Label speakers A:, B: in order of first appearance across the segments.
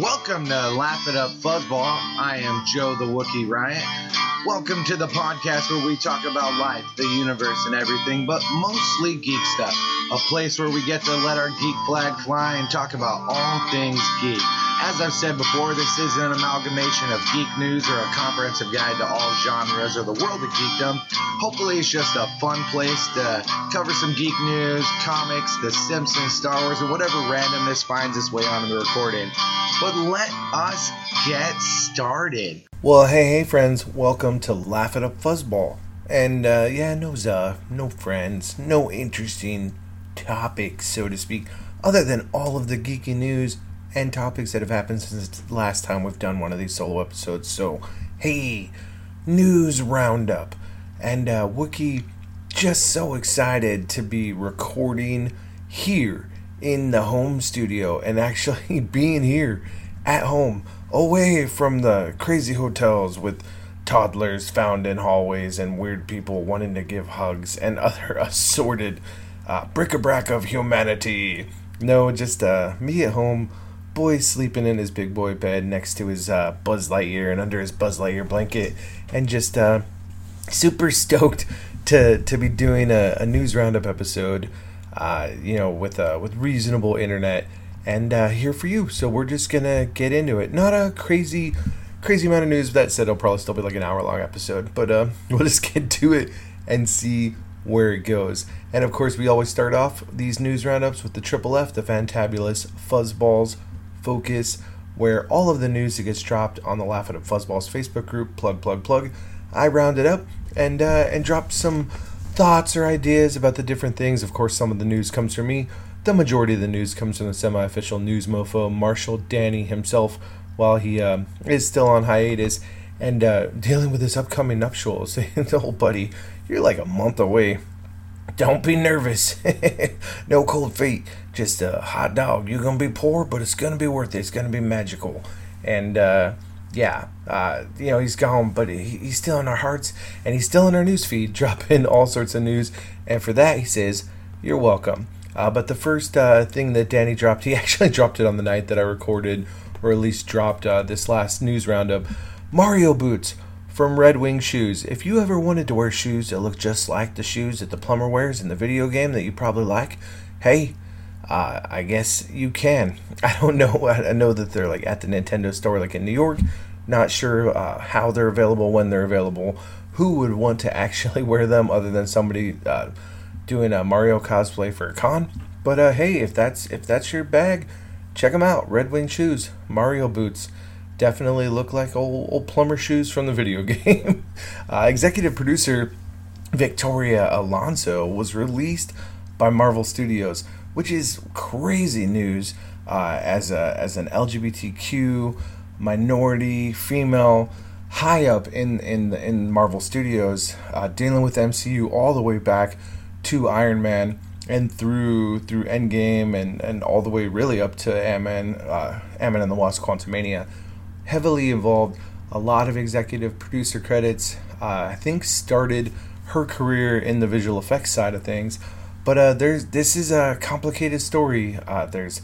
A: Welcome to Laugh It Up Fuzzball. I am Joe the Wookiee Riot. Welcome to the podcast where we talk about life, the universe, and everything, but mostly geek stuff. A place where we get to let our geek flag fly and talk about all things geek. As I've said before, this is an amalgamation of geek news or a comprehensive guide to all genres or the world of geekdom. Hopefully, it's just a fun place to cover some geek news, comics, The Simpsons, Star Wars, or whatever randomness finds its way onto the recording. But let us get started.
B: Well, hey, hey, friends, welcome to Laugh It Up Fuzzball. And uh, yeah, no, uh, no friends, no interesting topics, so to speak, other than all of the geeky news and topics that have happened since the last time we've done one of these solo episodes. So, hey, news roundup. And uh, Wookie, just so excited to be recording here in the home studio and actually being here at home, away from the crazy hotels with toddlers found in hallways and weird people wanting to give hugs and other assorted uh, bric-a-brac of humanity. No, just uh, me at home boy sleeping in his big boy bed next to his uh, Buzz Lightyear and under his Buzz Lightyear blanket, and just uh, super stoked to to be doing a, a news roundup episode. Uh, you know, with uh, with reasonable internet and uh, here for you. So we're just gonna get into it. Not a crazy crazy amount of news. That said, it'll probably still be like an hour long episode, but uh, we'll just get to it and see where it goes. And of course, we always start off these news roundups with the triple F, the fantabulous fuzzballs focus, where all of the news that gets dropped on the Laugh at Fuzzballs Facebook group, plug, plug, plug, I round it up and uh, and drop some thoughts or ideas about the different things. Of course, some of the news comes from me. The majority of the news comes from the semi-official news mofo, Marshall Danny himself, while he um, is still on hiatus and uh, dealing with his upcoming nuptials. the old buddy, you're like a month away. Don't be nervous. no cold feet. Just a hot dog. You're gonna be poor, but it's gonna be worth it. It's gonna be magical. And uh, yeah, uh, you know he's gone, but he, he's still in our hearts, and he's still in our news feed, dropping all sorts of news. And for that, he says, "You're welcome." Uh, but the first uh, thing that Danny dropped, he actually dropped it on the night that I recorded, or at least dropped uh, this last news roundup. Mario boots from Red Wing Shoes. If you ever wanted to wear shoes that look just like the shoes that the plumber wears in the video game that you probably like, hey, uh, I guess you can. I don't know. I know that they're like at the Nintendo store, like in New York. Not sure uh, how they're available, when they're available. Who would want to actually wear them other than somebody uh, doing a Mario cosplay for a con? But uh, hey, if that's if that's your bag, check them out. Red Wing shoes, Mario boots definitely look like old, old plumber shoes from the video game. uh, executive producer Victoria Alonso was released by Marvel Studios, which is crazy news uh, as a as an LGBTQ minority female high up in in in Marvel Studios, uh, dealing with MCU all the way back to Iron Man and through through Endgame and and all the way really up to Ant-Man, uh, and the Wasp: Quantumania heavily involved, a lot of executive producer credits. Uh, I think started her career in the visual effects side of things, but uh, there's this is a complicated story. Uh, there's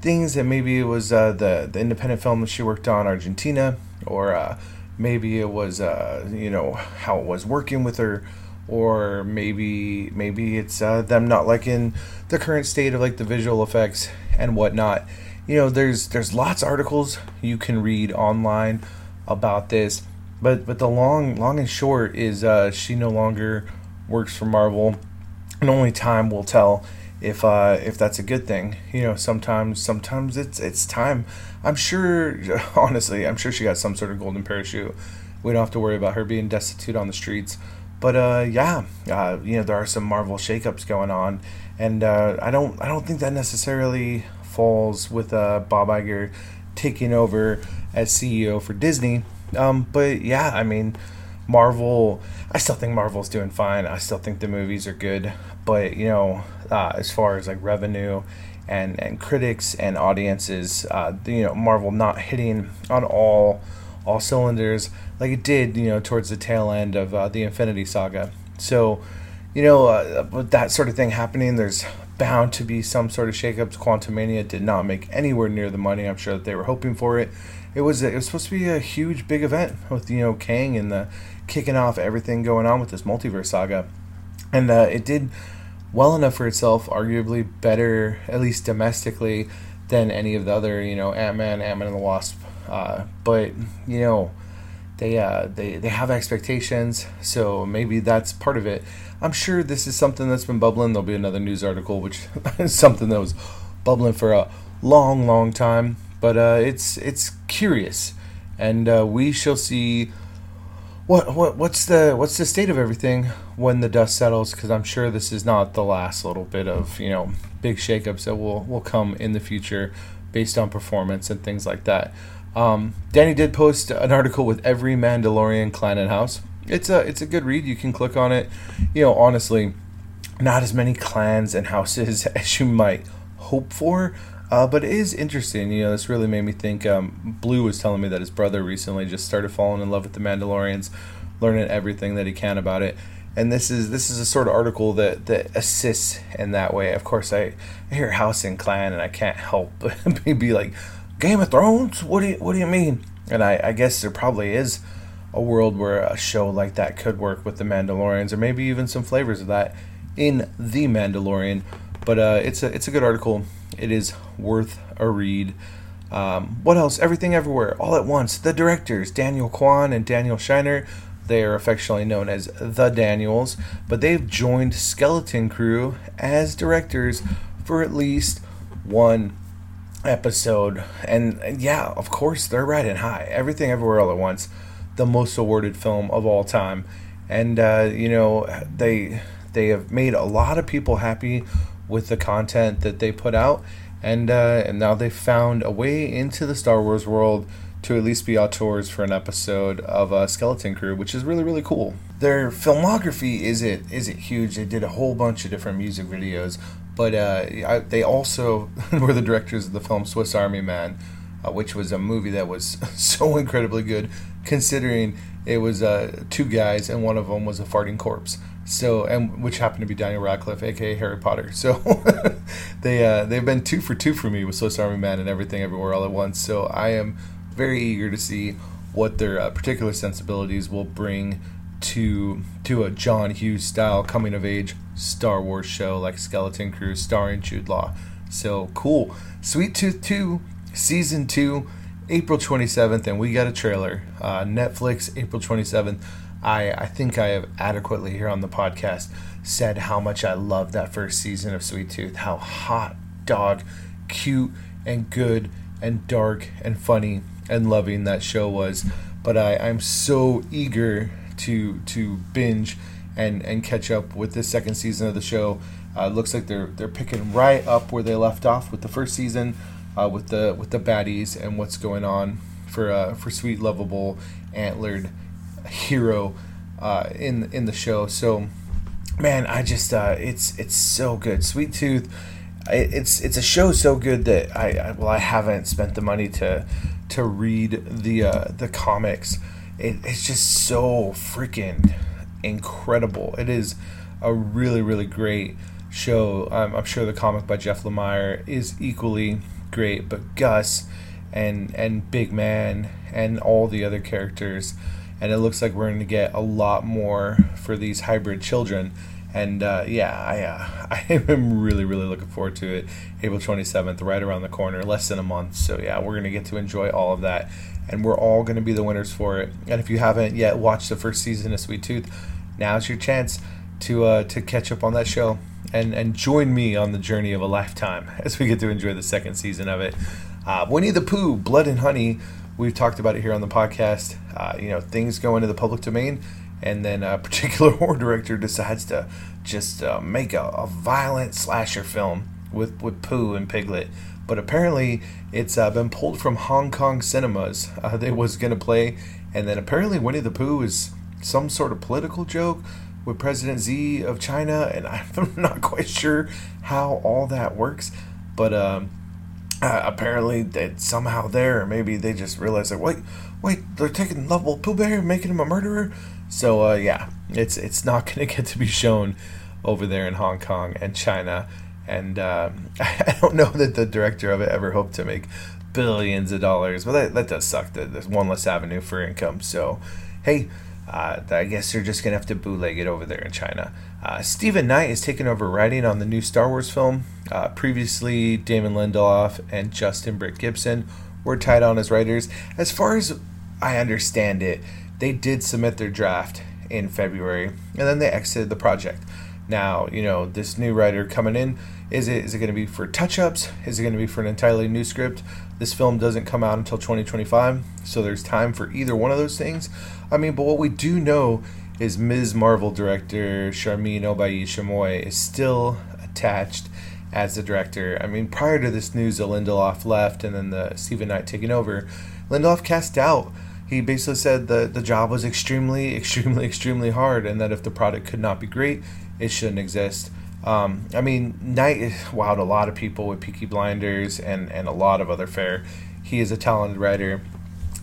B: things that maybe it was uh, the the independent film that she worked on Argentina, or uh, maybe it was uh, you know how it was working with her or maybe maybe it's uh, them not liking the current state of like the visual effects and whatnot you know there's there's lots of articles you can read online about this but but the long long and short is uh, she no longer works for Marvel and only time will tell if uh, if that's a good thing. You know sometimes sometimes it's it's time. I'm sure honestly I'm sure she got some sort of golden parachute. We don't have to worry about her being destitute on the streets. But uh, yeah uh, you know there are some Marvel shakeups going on and uh, I don't I don't think that necessarily falls with uh, Bob Iger taking over as CEO for Disney. Um, but yeah, I mean, Marvel. I still think Marvel's doing fine. I still think the movies are good. But you know, uh, as far as like revenue and and critics and audiences, uh, you know, Marvel not hitting on all all cylinders like it did, you know, towards the tail end of uh, the Infinity Saga. So, you know, uh, with that sort of thing happening, there's bound to be some sort of shakeups. Quantumania did not make anywhere near the money I'm sure that they were hoping for it. It was it was supposed to be a huge big event with you know Kang and the kicking off everything going on with this multiverse saga, and uh, it did well enough for itself, arguably better at least domestically than any of the other you know Ant Man, Ant Man and the Wasp. Uh, but you know they uh, they they have expectations, so maybe that's part of it. I'm sure this is something that's been bubbling. There'll be another news article, which is something that was bubbling for a long, long time. But uh, it's it's curious, and uh, we shall see what what what's the what's the state of everything when the dust settles. Because I'm sure this is not the last little bit of you know big shakeups that will will come in the future based on performance and things like that. Um, Danny did post an article with every Mandalorian clan and house. It's a it's a good read. You can click on it. You know, honestly, not as many clans and houses as you might hope for. Uh, but it is interesting. You know, this really made me think. Um, Blue was telling me that his brother recently just started falling in love with the Mandalorians, learning everything that he can about it. And this is this is a sort of article that, that assists in that way. Of course, I, I hear House and Clan, and I can't help but be like, Game of Thrones? What do you What do you mean? And I, I guess there probably is a world where a show like that could work with the Mandalorians, or maybe even some flavors of that in the Mandalorian. But uh, it's a it's a good article. It is worth a read. Um, what else? Everything Everywhere, all at once. The directors, Daniel Kwan and Daniel Scheinert, they are affectionately known as the Daniels, but they've joined Skeleton Crew as directors for at least one episode. And, and yeah, of course, they're riding high. Everything Everywhere All at Once, the most awarded film of all time. And, uh, you know, they they have made a lot of people happy with the content that they put out. And, uh, and now they've found a way into the Star Wars world to at least be auteurs for an episode of uh, Skeleton Crew, which is really really cool. Their filmography is it is it huge. They did a whole bunch of different music videos, but uh, I, they also were the directors of the film Swiss Army Man, uh, which was a movie that was so incredibly good, considering it was uh, two guys and one of them was a farting corpse. So, and which happened to be Daniel Radcliffe, aka Harry Potter. So, they uh, they've been two for two for me with Swiss Army Man and everything everywhere all at once. So, I am very eager to see what their uh, particular sensibilities will bring to to a John Hughes style coming of age Star Wars show like Skeleton Crew starring Jude Law. So cool. Sweet Tooth 2 season 2 April 27th and we got a trailer. Uh, Netflix April 27th. I I think I have adequately here on the podcast said how much I love that first season of Sweet Tooth. How hot dog cute and good and dark and funny and loving that show was. But I, I'm so eager to to binge and and catch up with this second season of the show. Uh, looks like they're they're picking right up where they left off with the first season, uh, with the with the baddies and what's going on for uh, for sweet lovable antlered hero uh, in in the show. So, man, I just uh, it's it's so good. Sweet Tooth, it's it's a show so good that I, I well I haven't spent the money to to read the uh, the comics. It, it's just so freaking incredible. It is a really, really great show. I'm sure the comic by Jeff Lemire is equally great, but Gus and and Big Man and all the other characters, and it looks like we're going to get a lot more for these hybrid children. And uh, yeah, I uh, I am really really looking forward to it. April 27th, right around the corner, less than a month. So yeah, we're gonna get to enjoy all of that, and we're all gonna be the winners for it. And if you haven't yet watched the first season of Sweet Tooth, now's your chance to uh, to catch up on that show and and join me on the journey of a lifetime as we get to enjoy the second season of it. Uh, Winnie the Pooh, Blood and Honey. We've talked about it here on the podcast. Uh, you know, things go into the public domain, and then a particular horror director decides to just uh, make a, a, violent slasher film with with Pooh and Piglet. But apparently, it's uh, been pulled from Hong Kong cinemas. Uh, they was gonna play, and then apparently Winnie the Pooh is some sort of political joke with President Xi of China, and I'm not quite sure how all that works, but um, uh, apparently that somehow there, maybe they just realized that wait, wait, they're taking lovable Pooh Bear making him a murderer. So uh, yeah, it's it's not going to get to be shown over there in Hong Kong and China, and uh, I don't know that the director of it ever hoped to make billions of dollars. But that, that does suck. That there's one less avenue for income. So, hey, uh, I guess they're just gonna have to bootleg it over there in China. Uh, Steven Knight is taking over writing on the new Star Wars film. Uh, previously, Damon Lindelof and Justin Britt-Gibson were tied on as writers. As far as I understand it, they did submit their draft in February, and then they exited the project. Now, you know, this new writer coming in, is it is it going to be for touch-ups? Is it going to be for an entirely new script? This film doesn't come out until 2025, so there's time for either one of those things. I mean, but what we do know is Ms. Marvel director Sharmeen Obaid-Chinoy is still attached as the director. I mean, prior to this news that Lindelof left and then the Steven Knight taking over, Lindelof cast doubt. He basically said that the job was extremely, extremely, extremely hard, and that if the product could not be great, it shouldn't exist. Um, I mean, Knight wowed a lot of people with Peaky Blinders and, and a lot of other fare. He is a talented writer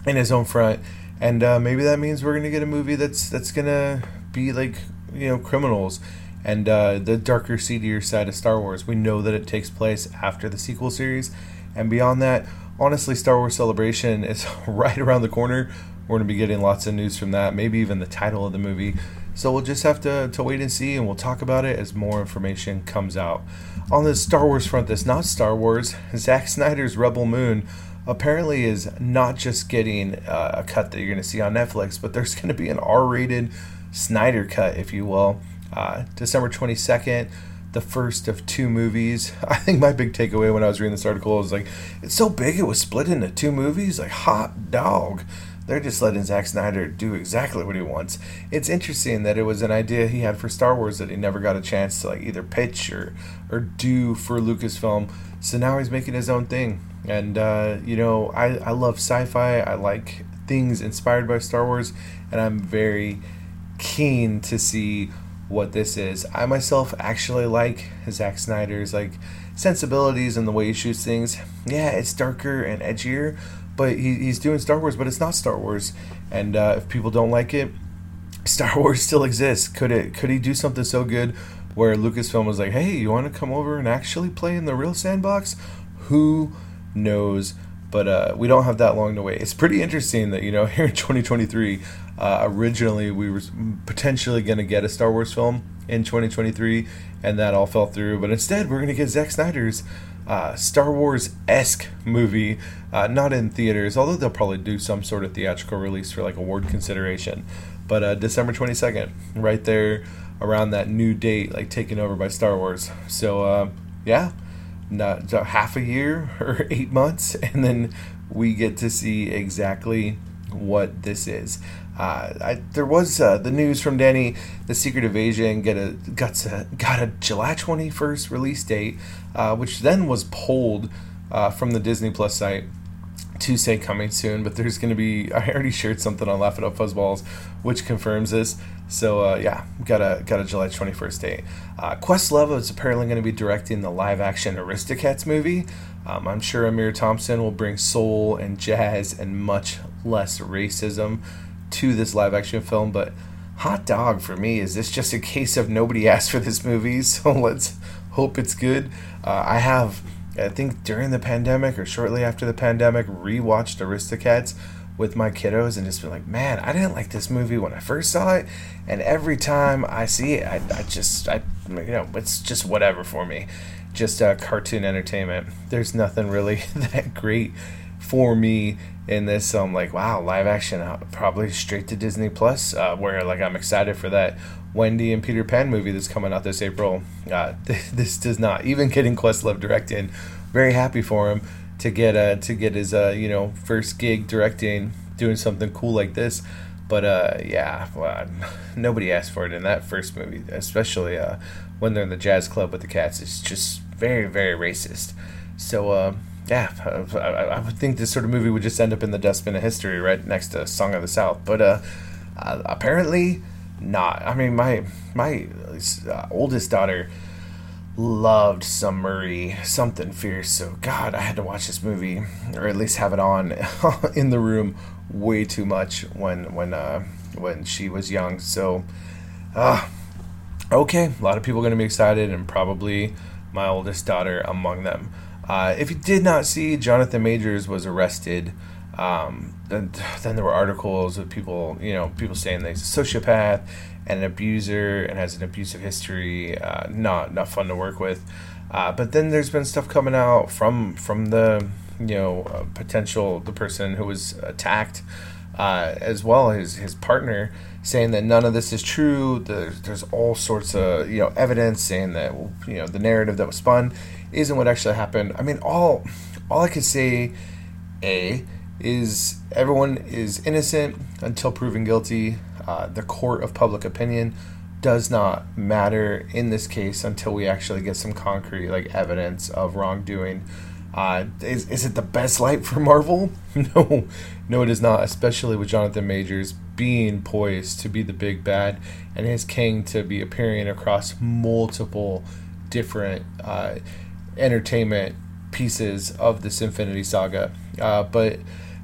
B: in his own front, and uh, maybe that means we're gonna get a movie that's that's gonna be like you know criminals and uh, the darker, seedier side of Star Wars. We know that it takes place after the sequel series, and beyond that, honestly, Star Wars Celebration is right around the corner. We're gonna be getting lots of news from that, maybe even the title of the movie. So we'll just have to, to wait and see, and we'll talk about it as more information comes out. On the Star Wars front, that's not Star Wars, Zack Snyder's Rebel Moon apparently is not just getting uh, a cut that you're going to see on Netflix, but there's going to be an R rated Snyder cut, if you will. Uh, December 22nd, the first of two movies. I think my big takeaway when I was reading this article was like, it's so big it was split into two movies? Like, hot dog. They're just letting Zack Snyder do exactly what he wants. It's interesting that it was an idea he had for Star Wars that he never got a chance to like either pitch or or do for Lucasfilm. So now he's making his own thing. And uh, you know, I, I love sci-fi. I like things inspired by Star Wars, and I'm very keen to see what this is. I myself actually like Zack Snyder's like sensibilities and the way he shoots things. Yeah, it's darker and edgier, but he, he's doing Star Wars, but it's not Star Wars. And uh, if people don't like it, Star Wars still exists. Could it? Could he do something so good where Lucasfilm was like, "Hey, you want to come over and actually play in the real sandbox?" Who knows? But uh, we don't have that long to wait. It's pretty interesting that you know here in 2023, uh, originally we were potentially going to get a Star Wars film in 2023, and that all fell through. But instead, we're going to get Zack Snyder's uh, Star Wars esque movie, uh, not in theaters, although they'll probably do some sort of theatrical release for like award consideration. But uh, December 22nd, right there around that new date, like taken over by Star Wars. So, uh, yeah, not half a year or eight months, and then we get to see exactly what this is. Uh, I, there was uh, the news from Danny, the Secret Invasion get a got a, got a July twenty first release date, uh, which then was pulled uh, from the Disney Plus site to say coming soon. But there's going to be I already shared something on Laugh It Up Fuzzballs, which confirms this. So uh, yeah, got a got a July twenty first date. Uh, Questlove is apparently going to be directing the live action Aristocats movie. Um, I'm sure Ahmir Thompson will bring soul and jazz and much less racism to this live action film, but hot dog for me is this just a case of nobody asked for this movie, so let's hope it's good. Uh, I have, I think during the pandemic or shortly after the pandemic, rewatched Aristocats with my kiddos and just be like, man, I didn't like this movie when I first saw it, and every time I see it, I, I just, I, you know, it's just whatever for me, just uh, cartoon entertainment. There's nothing really that great for me in this. So I'm like, wow, live action, uh, probably straight to Disney Plus. Uh, where like I'm excited for that Wendy and Peter Pan movie that's coming out this April. Uh, this does not even getting Questlove directing. Very happy for him to get uh to get his uh you know first gig directing, doing something cool like this. But uh, yeah, well, nobody asked for it in that first movie, especially uh, when they're in the jazz club with the cats. It's just very, very racist. So uh, yeah, I, I, would think this sort of movie would just end up in the dustbin of history, right next to Song of the South. But uh, uh, apparently not. I mean, my my uh, oldest daughter loved some Murray, something fierce. So God, I had to watch this movie, or at least have it on in the room way too much when when uh, when she was young. So, uh, okay, a lot of people are going to be excited and probably my oldest daughter among them. Uh, if you did not see, Jonathan Majors was arrested. Um, then, then there were articles of people, you know, people saying that he's a sociopath and an abuser and has an abusive history. Uh, not not fun to work with. Uh, but then there's been stuff coming out from from the you know uh, potential the person who was attacked uh, as well as his partner saying that none of this is true. There's, there's all sorts of you know evidence saying that you know the narrative that was spun isn't what actually happened. I mean, all all I could say, a is everyone is innocent until proven guilty. Uh, the court of public opinion does not matter in this case until we actually get some concrete like evidence of wrongdoing. Uh, is, is it the best light for Marvel? No, no, it is not. Especially with Jonathan Majors being poised to be the big bad and his Kang to be appearing across multiple different uh, entertainment pieces of this Infinity Saga. Uh, but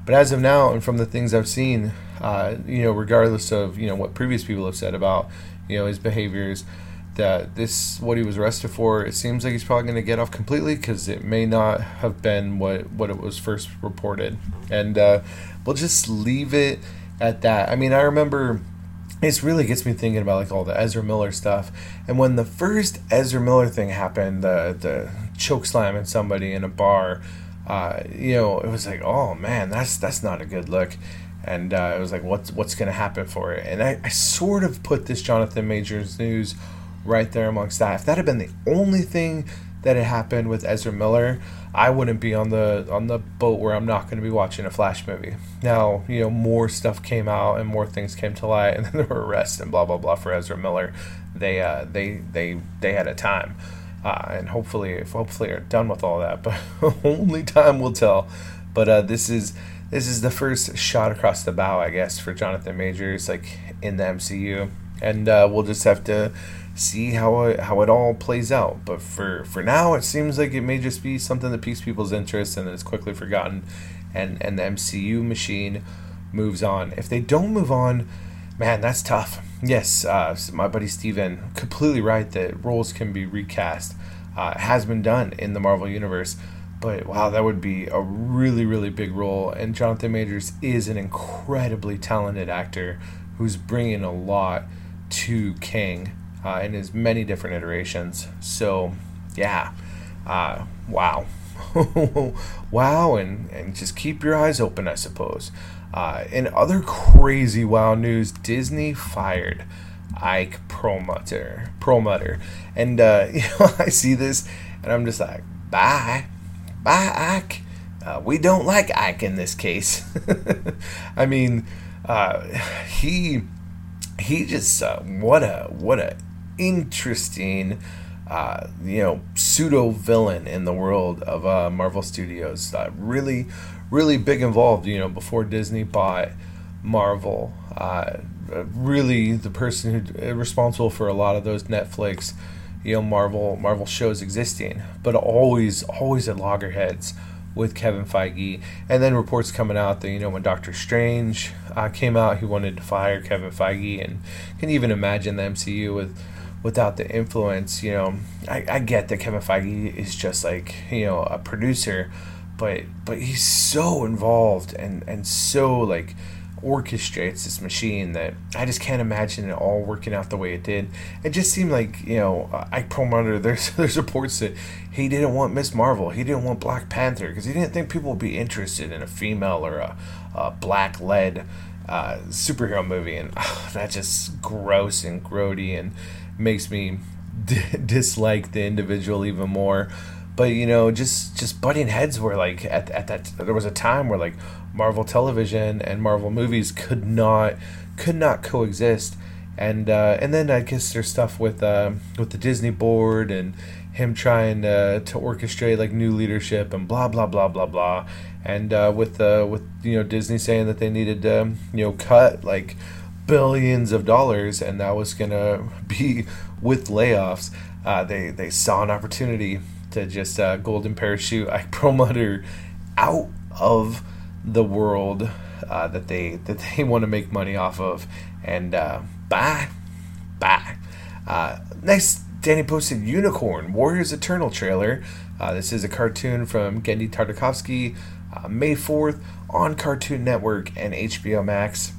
B: but as of now, and from the things I've seen, uh, you know, regardless of you know what previous people have said about you know his behaviors, that this what he was arrested for, it seems like he's probably going to get off completely because it may not have been what what it was first reported, and uh, we'll just leave it at that. I mean, I remember it really gets me thinking about like all the Ezra Miller stuff. And when the first Ezra Miller thing happened, the the choke slamming somebody in a bar, uh, you know, it was like, oh man, that's that's not a good look. And uh, it was like, what's what's going to happen for it? And I, I sort of put this Jonathan Majors news right there amongst that. If that had been the only thing that had happened with Ezra Miller, I wouldn't be on the on the boat where I'm not going to be watching a Flash movie. Now, you know, more stuff came out and more things came to light, and then there were arrests and blah blah blah for Ezra Miller. They uh, they they they had a time, uh, and hopefully hopefully are done with all that. But only time will tell. But uh, this is this is the first shot across the bow, I guess, for Jonathan Majors, like in the MCU, and uh, we'll just have to see how it, how it all plays out. But for for now, it seems like it may just be something that piques people's interest and is quickly forgotten, and and the MCU machine moves on. If they don't move on, man, that's tough. Yes, uh, my buddy Steven, completely right that roles can be recast. Uh, has been done in the Marvel Universe. But wow, that would be a really, really big role. And Jonathan Majors is an incredibly talented actor who's bringing a lot to Kang uh, in his many different iterations. So, yeah, uh, wow. wow, and, and just keep your eyes open, I suppose. Uh, in other crazy wow news, Disney fired Ike Perlmutter. Perlmutter. And, uh, you know, I see this and I'm just like, bye. Bye, Ike. Uh, we don't like Ike in this case. I mean, uh, he he just uh, what a what a interesting, uh, you know, pseudo villain in the world of Marvel Studios. Really, really big involved. You know, before Disney bought Marvel, uh, really the person who uh, responsible for a lot of those Netflix, you know, Marvel Marvel shows existing, but always always at loggerheads with Kevin Feige, and then reports coming out that you know when Doctor Strange uh, came out, he wanted to fire Kevin Feige, and can even imagine the MCU with without the influence. You know, I, I get that Kevin Feige is just like you know a producer, but but he's so involved and and so like orchestrates this machine that I just can't imagine it all working out the way it did. It just seemed like you know Ike Perlmutter. There's there's reports that he didn't want Miss Marvel, he didn't want Black Panther because he didn't think people would be interested in a female or a, a black led uh, superhero movie, and uh, that's just gross and grody and makes me d- dislike the individual even more. But you know, just just butting heads were like at at that there was a time where like Marvel Television and Marvel movies could not could not coexist. And uh, and then I guess there's stuff with uh, with the Disney board and him trying to, to orchestrate like new leadership and blah blah blah blah blah. And uh, with uh, with you know Disney saying that they needed to you know cut like billions of dollars, and that was gonna be with layoffs. Uh, they they saw an opportunity to just uh, golden parachute Ike Perlmutter out of the world uh, that they that they want to make money off of, and uh, bye, bye. Uh, next Danny posted Unicorn Warriors Eternal trailer. Uh, this is a cartoon from Genndy Tartakovsky, uh, May 4th on Cartoon Network and HBO Max.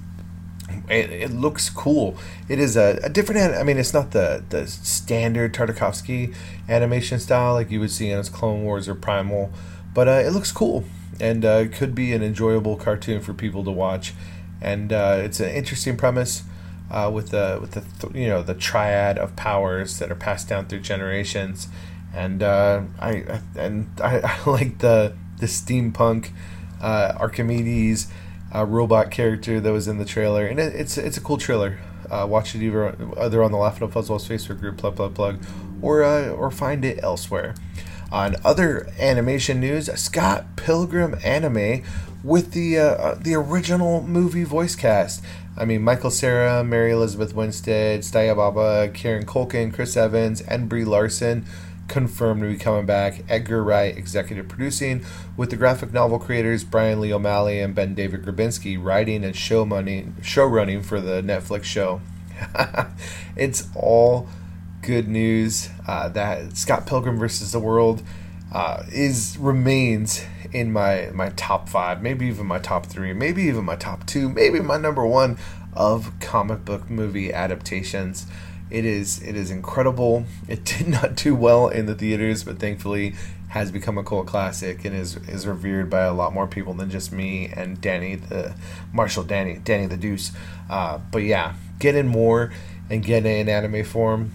B: It, it looks cool. It is a, a different. I mean, it's not the the standard Tartakovsky animation style like you would see in his Clone Wars or Primal, but uh, it looks cool and uh, could be an enjoyable cartoon for people to watch. And uh, it's an interesting premise uh, with the with the th- you know the triad of powers that are passed down through generations. And uh, I, I, and I, I, like the the steampunk uh, Archimedes uh, robot character that was in the trailer, and it, it's it's a cool trailer. watch it either either on the Laughing Up Fuzzballs Facebook group, plug plug plug, or or find it elsewhere. On other animation news, Scott Pilgrim anime with the uh, uh, the original movie voice cast. I mean, Michael Cera, Mary Elizabeth Winstead, Satya Bhabha, Kieran Culkin, Chris Evans, and Brie Larson confirmed to be coming back. Edgar Wright executive producing, with the graphic novel creators Brian Lee O'Malley and BenDavid Grabinski writing and show money, show running for the Netflix show. it's all good news uh, that Scott Pilgrim versus the World uh, is remains in my my top five, maybe even my top three, maybe even my top two, maybe my number one of comic book movie adaptations. It is it is incredible. It did not do well in the theaters, but thankfully has become a cult classic and is is revered by a lot more people than just me and Danny the Marshall Danny Danny the Deuce. Uh, but yeah, get in more and get in anime form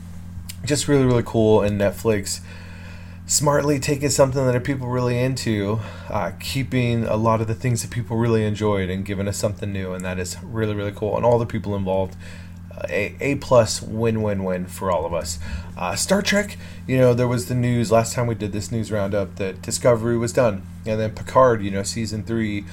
B: just really really cool and netflix smartly taking something that people really into uh, keeping a lot of the things that people really enjoyed and giving us something new and that is really really cool and all the people involved a, a plus win win win for all of us uh, star trek you know there was the news last time we did this news roundup that discovery was done and then picard you know season three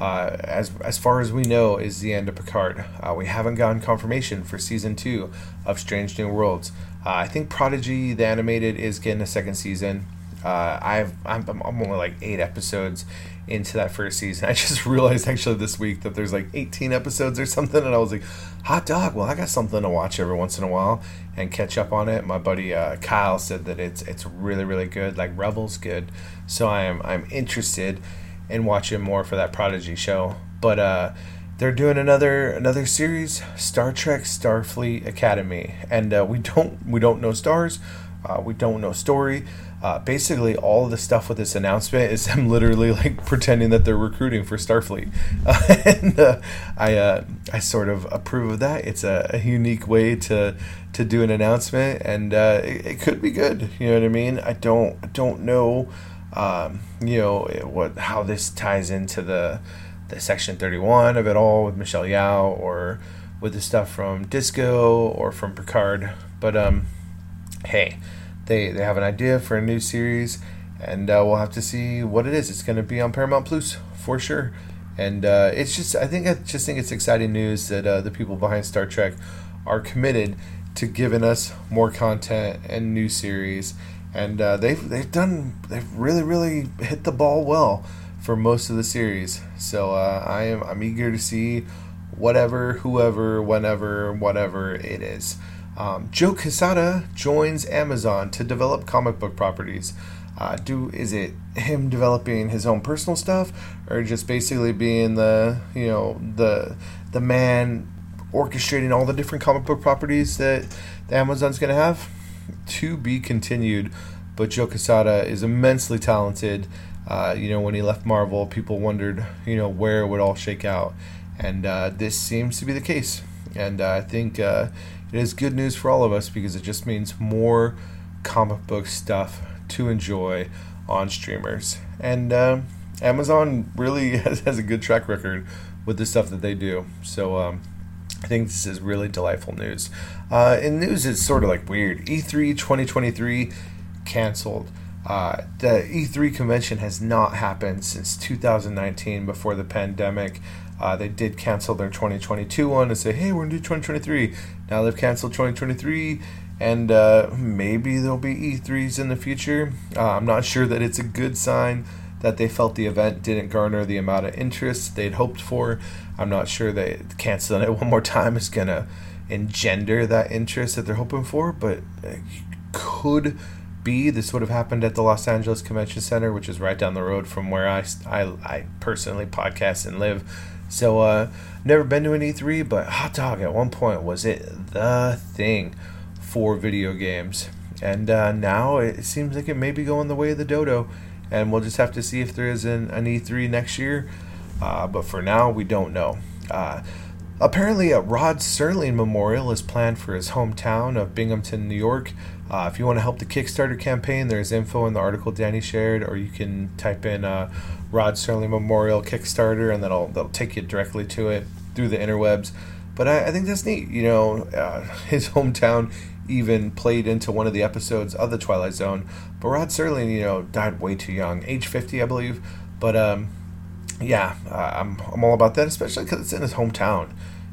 B: uh, as as far as we know, is the end of Picard. Uh, we haven't gotten confirmation for season two of Strange New Worlds. Uh, I think Prodigy, the animated, is getting a second season. Uh, I've I'm, I'm only like eight episodes into that first season. I just realized actually this week that there's like 18 episodes or something, and I was like, hot dog. Well, I got something to watch every once in a while and catch up on it. My buddy uh, Kyle said that it's it's really really good. Like Rebel's good, so I am I'm interested in watching more for that Prodigy show. But uh, they're doing another another series, Star Trek Starfleet Academy, and uh, we don't we don't know stars, uh, we don't know story. Uh, basically, all of the stuff with this announcement is them literally like pretending that they're recruiting for Starfleet, and uh, I uh, I sort of approve of that. It's a, a, unique way to to do an announcement, and uh, it, it, could be good. You know what I mean? I don't don't know, um, you know what how this ties into the the Section 31 of it all with Michelle Yeoh or with the stuff from Disco or from Picard. But um, hey, they they have an idea for a new series, and uh, we'll have to see what it is. It's going to be on Paramount Plus for sure. And uh, it's just I think I just think it's exciting news that uh, the people behind Star Trek are committed to giving us more content and new series. And uh, they've they've done they've really really hit the ball well for most of the series. So uh, I am I'm eager to see whatever, whoever, whenever, whatever it is. Um, Joe Quesada joins Amazon to develop comic book properties. Uh, do is it him developing his own personal stuff, or just basically being the you know the the man orchestrating all the different comic book properties that the Amazon's going to have? To be continued. But Joe Quesada is immensely talented uh, you know, when he left Marvel, people wondered, you know, where it would all shake out. And uh, this seems to be the case. And uh, I think uh, it is good news for all of us because it just means more comic book stuff to enjoy on streamers. And uh, Amazon really has, has, a good track record with the stuff that they do. So um, I think this is really delightful news. Uh, in news, it's sort of like weird. E3 2023 canceled. Uh, the E3 convention has not happened since 2019 before the pandemic. Uh, they did cancel their 2022 one and say, hey, we're going to do 2023. Now they've canceled 2023, and uh, maybe there'll be E3s in the future. Uh, I'm not sure that it's a good sign that they felt the event didn't garner the amount of interest they'd hoped for. I'm not sure that canceling it one more time is going to engender that interest that they're hoping for, but uh, could be this would have happened at the Los Angeles Convention Center, which is right down the road from where I, I, I personally podcast and live. So, uh, never been to an E3, but hot dog at one point was it the thing for video games. And uh, now it seems like it may be going the way of the dodo. And we'll just have to see if there is an, an E3 next year. Uh, but for now, we don't know. Uh, apparently, a Rod Serling Memorial is planned for his hometown of Binghamton, New York. Uh, if you want to help the Kickstarter campaign, there's info in the article Danny shared, or you can type in uh, Rod Serling Memorial Kickstarter, and that'll that'll take you directly to it through the interwebs. But I, I think that's neat. You know, uh, his hometown even played into one of the episodes of the Twilight Zone. But Rod Serling, you know, died way too young, age 50, I believe. But um, yeah, uh, I'm I'm all about that, especially because it's in his hometown.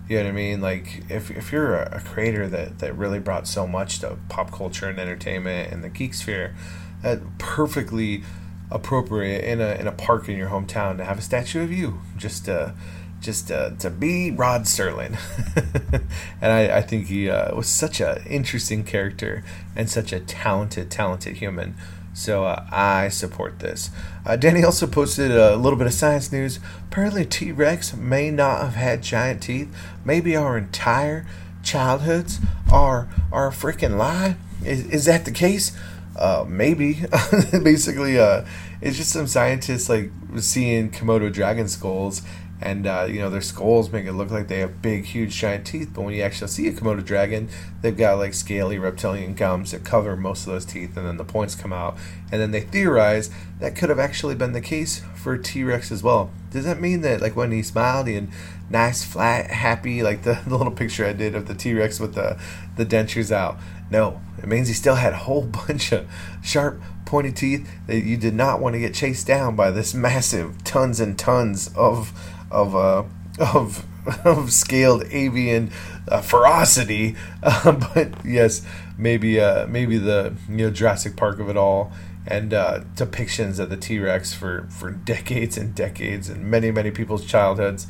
B: You know what I mean? Like if, if you're a, a, creator that, that really brought so much to pop culture and entertainment and the geek sphere, that perfectly appropriate in a in a park in your hometown to have a statue of you. Just uh just uh, to be Rod Serling. and I, I think he uh, was such an interesting character and such a talented, talented human. So uh, I support this. Uh, Danny also posted a little bit of science news. Apparently, T Rex may not have had giant teeth. Maybe our entire childhoods are are a freaking lie. Is, is that the case? Uh, maybe. Basically, uh, it's just some scientists like seeing Komodo dragon skulls and uh, you know their skulls make it look like they have big, huge, giant teeth. But when you actually see a Komodo dragon, they've got like scaly reptilian gums that cover most of those teeth, and then the points come out. And then they theorize that could have actually been the case for T Rex as well. Does that mean that like when he smiled and nice, flat, happy, like the, the little picture I did of the T Rex with the the dentures out? No, it means he still had a whole bunch of sharp, pointy teeth that you did not want to get chased down by this massive tons and tons of of uh, of of scaled avian uh, ferocity. Uh, but yes, maybe uh, maybe the you know Jurassic Park of it all and uh, depictions of the T Rex for for decades and decades and many many people's childhoods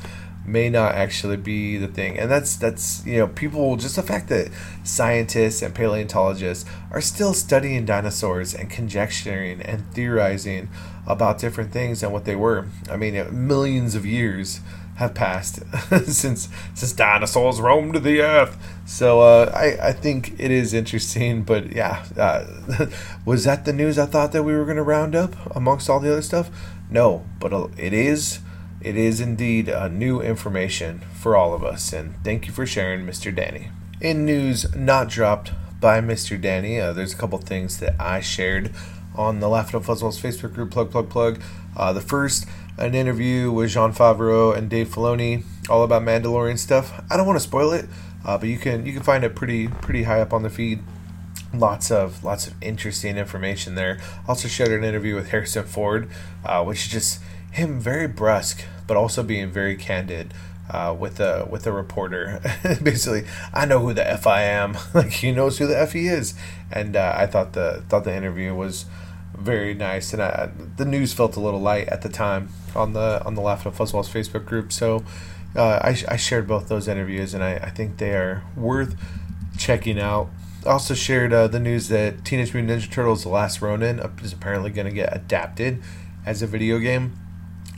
B: may not actually be the thing. And that's that's you know people just the fact that scientists and paleontologists are still studying dinosaurs and conjecturing and theorizing about different things and what they were. I mean millions of years have passed since since dinosaurs roamed the earth. So uh, I, I think it is interesting but yeah uh, was that the news i thought that we were going to round up amongst all the other stuff? No but uh, it is it is indeed uh, new information for all of us, and thank you for sharing, Mr. Danny. In news not dropped by Mr. Danny, uh, there's a couple things that I shared on the Laughing Up Fuzzballs Facebook group, plug, plug, plug. Uh, the first, an interview with Jon Favreau and Dave Filoni, all about Mandalorian stuff. I don't want to spoil it, uh, but you can you can find it pretty pretty high up on the feed. Lots of lots of interesting information there. Also shared an interview with Harrison Ford, uh, which is just him very brusque, but also being very candid uh, with a with a reporter. Basically, I know who the f I am. like he knows who the f he is, and uh, I thought the thought the interview was very nice, and I, the news felt a little light at the time on the on the Laughing Fuzzballs Facebook group. So uh, I, I shared both those interviews, and I, I think they are worth checking out. Also shared uh, the news that Teenage Mutant Ninja Turtles: The Last Ronin is apparently going to get adapted as a video game.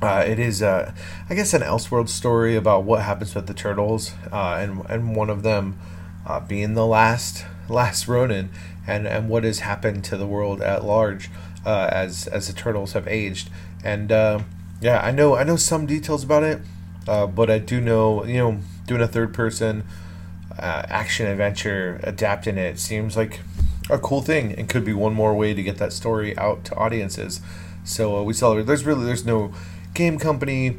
B: Uh, it is, uh, I guess, an Elseworld story about what happens with the turtles, uh, and and one of them uh, being the last last Ronin, and, and what has happened to the world at large uh, as as the turtles have aged. And uh, yeah, I know I know some details about it, but I do know you know doing a third person action adventure, adapting it seems like a cool thing, and could be one more way to get that story out to audiences. So we celebrate. There's really there's no game company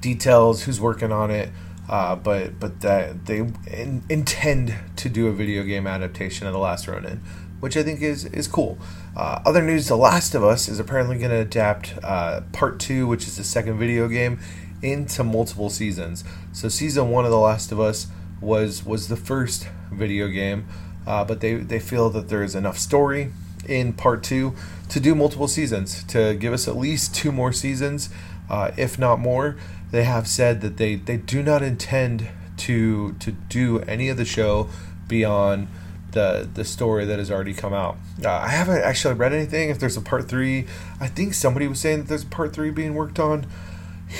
B: details who's working on it. Uh, but but that they in, intend to do a video game adaptation of The Last Ronin, which I think is is cool. Uh, other news: The Last of Us is apparently going to adapt uh, Part Two, which is the second video game, into multiple seasons. So season one of The Last of Us was was the first video game, uh, but they they feel that there is enough story in Part Two to do multiple seasons to give us at least two more seasons uh, if not more. They have said that they, they do not intend to to do any of the show beyond the the story that has already come out. Uh, I haven't actually read anything. If there's a part three, I think somebody was saying that there's a part three being worked on.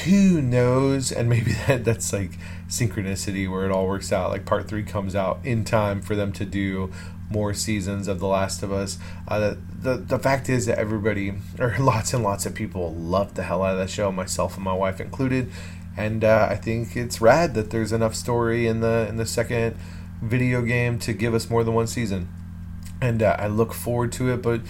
B: Who knows? And maybe that that's like synchronicity where it all works out. Like part three comes out in time for them to do more seasons of The Last of Us. Uh, the, the fact is that everybody or lots and lots of people love the hell out of that show, myself and my wife included. And uh, I think it's rad that there's enough story in the in the second video game to give us more than one season. And uh, I look forward to it, but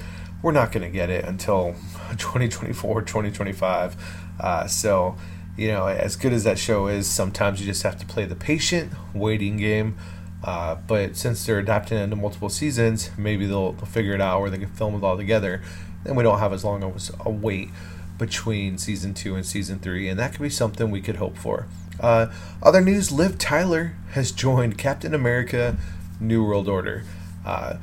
B: we're not going to get it until 2024, 2025. Uh, so, you know, as good as that show is, sometimes you just have to play the patient, waiting game. Uh, but since they're adapting into multiple seasons, maybe they'll, they'll figure it out where they can film it all together. And we don't have as long of a wait between season two and season three, and that could be something we could hope for. Uh, other news Liv Tyler has joined Captain America New World Order. Uh,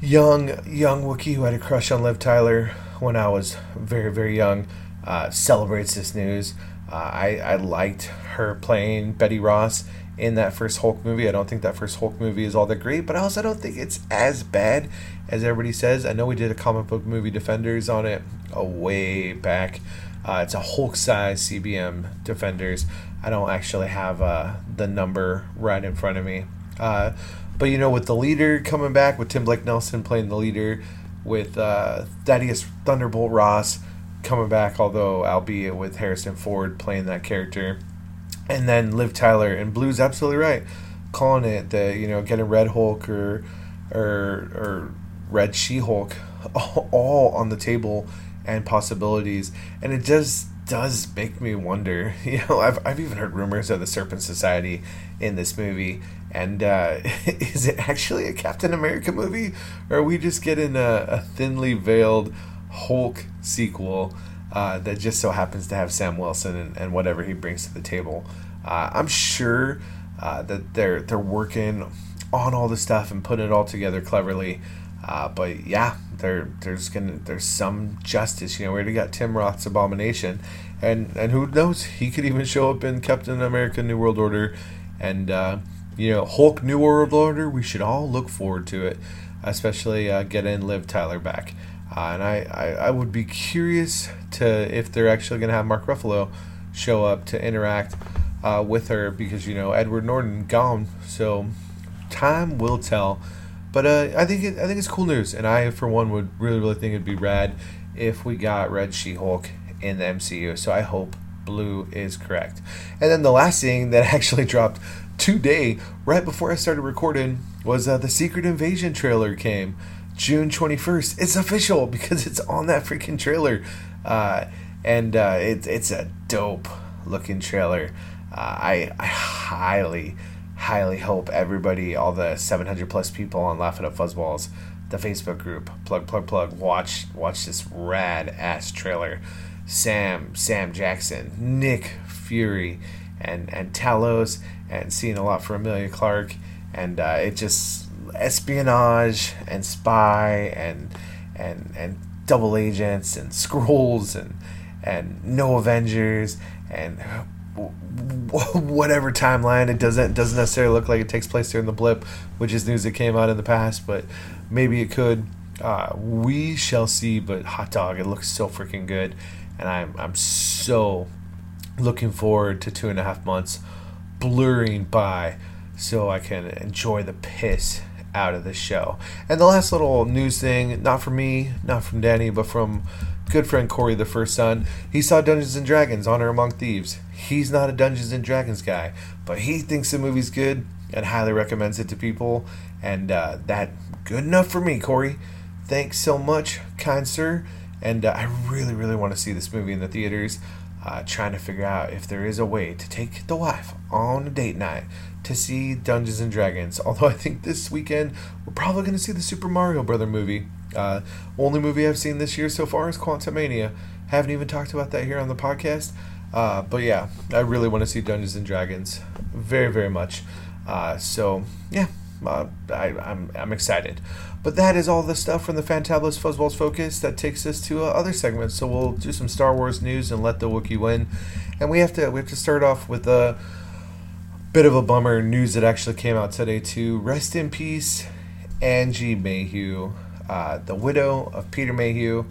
B: young, young Wookiee who had a crush on Liv Tyler when I was very, very young uh, celebrates this news. Uh, I, I liked her playing Betty Ross in that first Hulk movie. I don't think that first Hulk movie is all that great, but I also don't think it's as bad as everybody says. I know we did a comic book movie Defenders on it a way back. Uh, it's a Hulk size CBM Defenders. I don't actually have uh, the number right in front of me. Uh, but you know, with the leader coming back, with Tim Blake Nelson playing the leader, with uh, Thaddeus Thunderbolt Ross coming back, although albeit with Harrison Ford playing that character, and then Liv Tyler and Blue's absolutely right, calling it that you know getting Red Hulk or or or Red She Hulk all on the table and possibilities, and it just does make me wonder. You know, I've, I've even heard rumors of the Serpent Society in this movie. And uh, is it actually a Captain America movie? Or are we just getting a, a thinly veiled Hulk sequel uh, that just so happens to have Sam Wilson and, and whatever he brings to the table? Uh, I'm sure uh, that they're they're working on all the stuff and putting it all together cleverly. Uh, but yeah, there there's gonna there's some justice. You know, we already got Tim Roth's Abomination, and and who knows, he could even show up in Captain America: New World Order, and uh, you know Hulk: New World Order. We should all look forward to it, especially uh, getting Liv Tyler back. Uh, and I, I, I would be curious to if they're actually going to have Mark Ruffalo show up to interact uh, with her because you know Edward Norton gone, so time will tell. But uh, I think it, I think it's cool news, and I for one would really really think it'd be rad if we got Red She-Hulk in the MCU. So I hope Blue is correct. And then the last thing that actually dropped today, right before I started recording, was uh, the Secret Invasion trailer came June 21st. It's official because it's on that freaking trailer, uh, and uh, it, it's a dope looking trailer. Uh, I, I highly highly hope everybody, all the 700 plus people on Laughing Up Fuzzballs, the Facebook group, plug, plug, plug, watch, watch this rad ass trailer. Sam, Sam Jackson, Nick Fury, and and Talos, and seeing a lot for Emilia Clarke. and uh, it just espionage and spy and and and double agents and scrolls and and no Avengers and whatever timeline. It doesn't doesn't necessarily look like it takes place during the blip, which is news that came out in the past, but maybe it could. Uh, we shall see. But hot dog, it looks so freaking good, and I'm I'm so looking forward to two and a half months blurring by, so I can enjoy the piss out of the show. And the last little news thing, not from me, not from Danny, but from good friend Corey, the first son. He saw Dungeons and Dragons: Honor Among Thieves. He's not a Dungeons and Dragons guy, but he thinks the movie's good and highly recommends it to people. And uh, that good enough for me, Corey. Thanks so much, kind sir. And uh, I really, really want to see this movie in the theaters. Uh, trying to figure out if there is a way to take the wife on a date night to see Dungeons and Dragons. Although I think this weekend we're probably going to see the Super Mario Brother movie. Uh, only movie I've seen this year so far is Quantumania. Haven't even talked about that here on the podcast. Uh, but yeah, I really want to see Dungeons and Dragons, very very much. Uh, so yeah, uh, I, I'm, I'm excited. But that is all the stuff from the Fantabulous Fuzzballs Focus that takes us to uh, other segments. So we'll do some Star Wars news and let the Wookiee win. And we have to we have to start off with a bit of a bummer news that actually came out today too. Rest in peace, Angie Mayhew, uh, the widow of Peter Mayhew,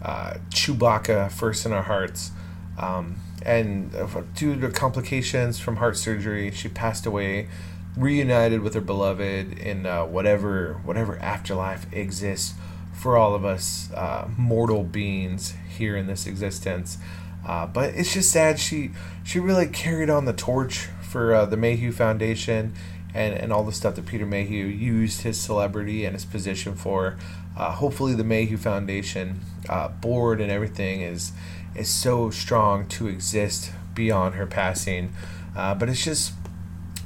B: uh, Chewbacca, first in our hearts. Um, and due to complications from heart surgery, she passed away, reunited with her beloved in uh, whatever whatever afterlife exists for all of us uh, mortal beings here in this existence. Uh, but it's just sad she she really carried on the torch for uh, the Mayhew Foundation and, and all the stuff that Peter Mayhew used his celebrity and his position for. Uh, hopefully, the Mayhew Foundation uh, board and everything is is so strong to exist beyond her passing. Uh, but it's just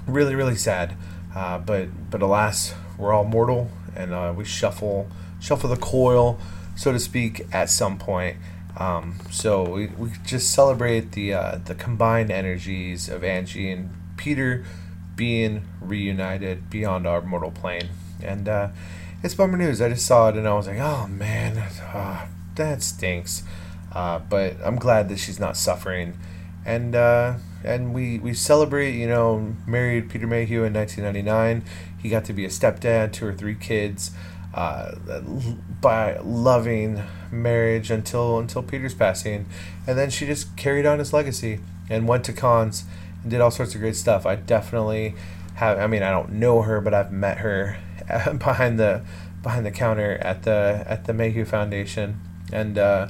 B: really, really sad. Uh, but but alas, we're all mortal, and uh, we shuffle shuffle the coil, so to speak, at some point. Um, so we, we just celebrate the uh, the combined energies of Angie and Peter being reunited beyond our mortal plane, and uh, it's bummer news. I just saw it and I was like, oh man, uh, that stinks. Uh, but I'm glad that she's not suffering, and uh, and we we celebrate. You know, married Peter Mayhew in 1999. He got to be a stepdad two or three kids. Uh, by loving marriage until until Peter's passing, and then she just carried on his legacy and went to cons did all sorts of great stuff. I definitely have. I mean, I don't know her, but I've met her behind the behind the counter at the at the Mayhew Foundation, and uh,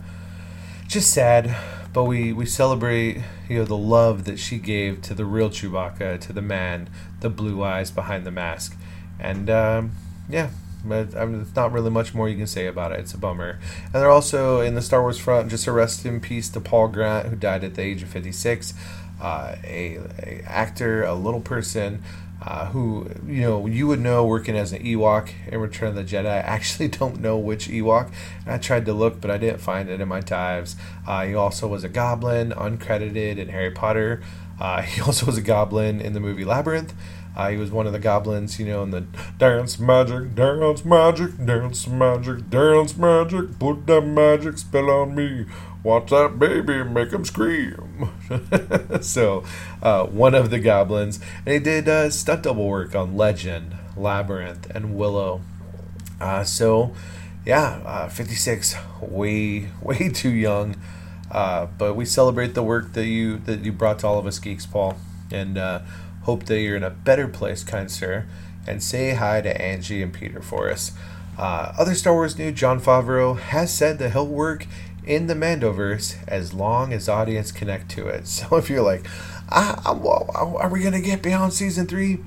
B: just sad, but we we celebrate you know the love that she gave to the real Chewbacca, to the man, the blue eyes behind the mask, and um, yeah. But I mean, there's not really much more you can say about it. It's a bummer. And they're also in the Star Wars front. Just a rest in peace to Paul Grant, who died at the age of 56. Uh, a, a actor, a little person uh, who you know you would know working as an Ewok in Return of the Jedi. I actually don't know which Ewok. I tried to look, but I didn't find it in my dives. Uh, he also was a Goblin, uncredited in Harry Potter. Uh, he also was a Goblin in the movie Labyrinth. Uh, he was one of the goblins, you know, in the dance magic, dance magic, dance magic, dance magic, put that magic spell on me. Watch that baby make him scream. so, uh, one of the goblins. And he did uh, stunt double work on Legend, Labyrinth, and Willow. Uh, so, yeah, uh, 56, way, way too young. Uh, but we celebrate the work that you that you brought to all of us geeks, Paul, and uh, hope that you're in a better place, kind sir. And say hi to Angie and Peter for us. other Star Wars news: Jon Favreau has said that he'll work in the Mandoverse as long as audience connect to it. So if you're like, ah, are we gonna get beyond season three?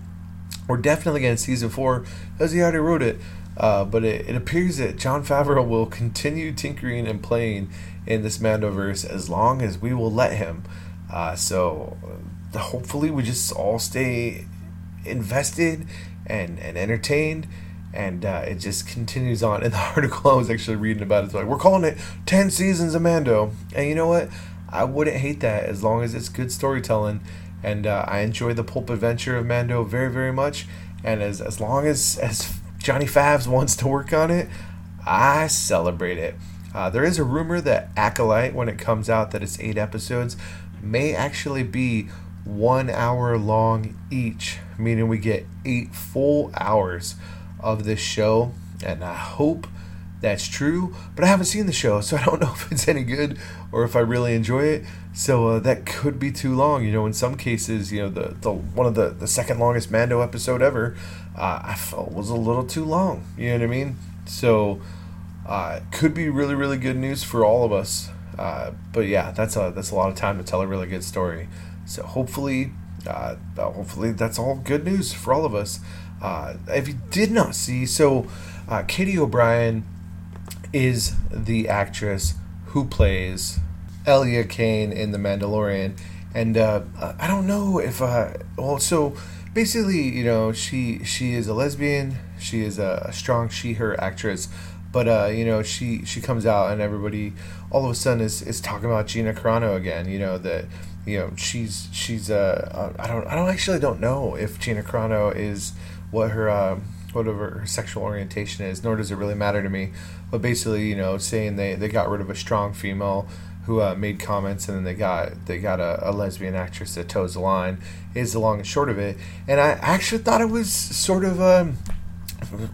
B: We're definitely getting season four, as he already wrote it. Uh, but it, it appears that Jon Favreau will continue tinkering and playing in this Mandoverse as long as we will let him. Uh, so uh, hopefully we just all stay invested and, and entertained and uh, it just continues on. In the article I was actually reading about, it, it's like we're calling it ten seasons of Mando, and you know what? I wouldn't hate that as long as it's good storytelling, and uh, I enjoy the pulp adventure of Mando very very much. And as as long as as Johnny Favs wants to work on it, I celebrate it. Uh, there is a rumor that Acolyte, when it comes out, that it's eight episodes, may actually be one hour long each, meaning we get eight full hours of this show, and I hope that's true. But I haven't seen the show, so I don't know if it's any good or if I really enjoy it. So uh, that could be too long. You know, in some cases, you know, the, the one of the, the second longest Mando episode ever, uh, I felt was a little too long. You know what I mean? So uh, could be really really good news for all of us. Uh, but yeah, that's a that's a lot of time to tell a really good story. So hopefully, uh, hopefully that's all good news for all of us. Uh, if you did not see, so uh, Katy O'Brian is the actress who plays Elia Kane in The Mandalorian, and uh, I don't know if uh, well, so basically, you know, she she is a lesbian, she is a strong she/her actress, but uh, you know, she she comes out and everybody all of a sudden is, is talking about Gina Carano again. You know that you know she's she's uh, I don't I don't actually don't know if Gina Carano is what her uh, whatever her sexual orientation is, nor does it really matter to me. But basically, you know, saying they, they got rid of a strong female who uh, made comments, and then they got they got a, a, lesbian actress that toes the line is the long and short of it. And I actually thought it was sort of um,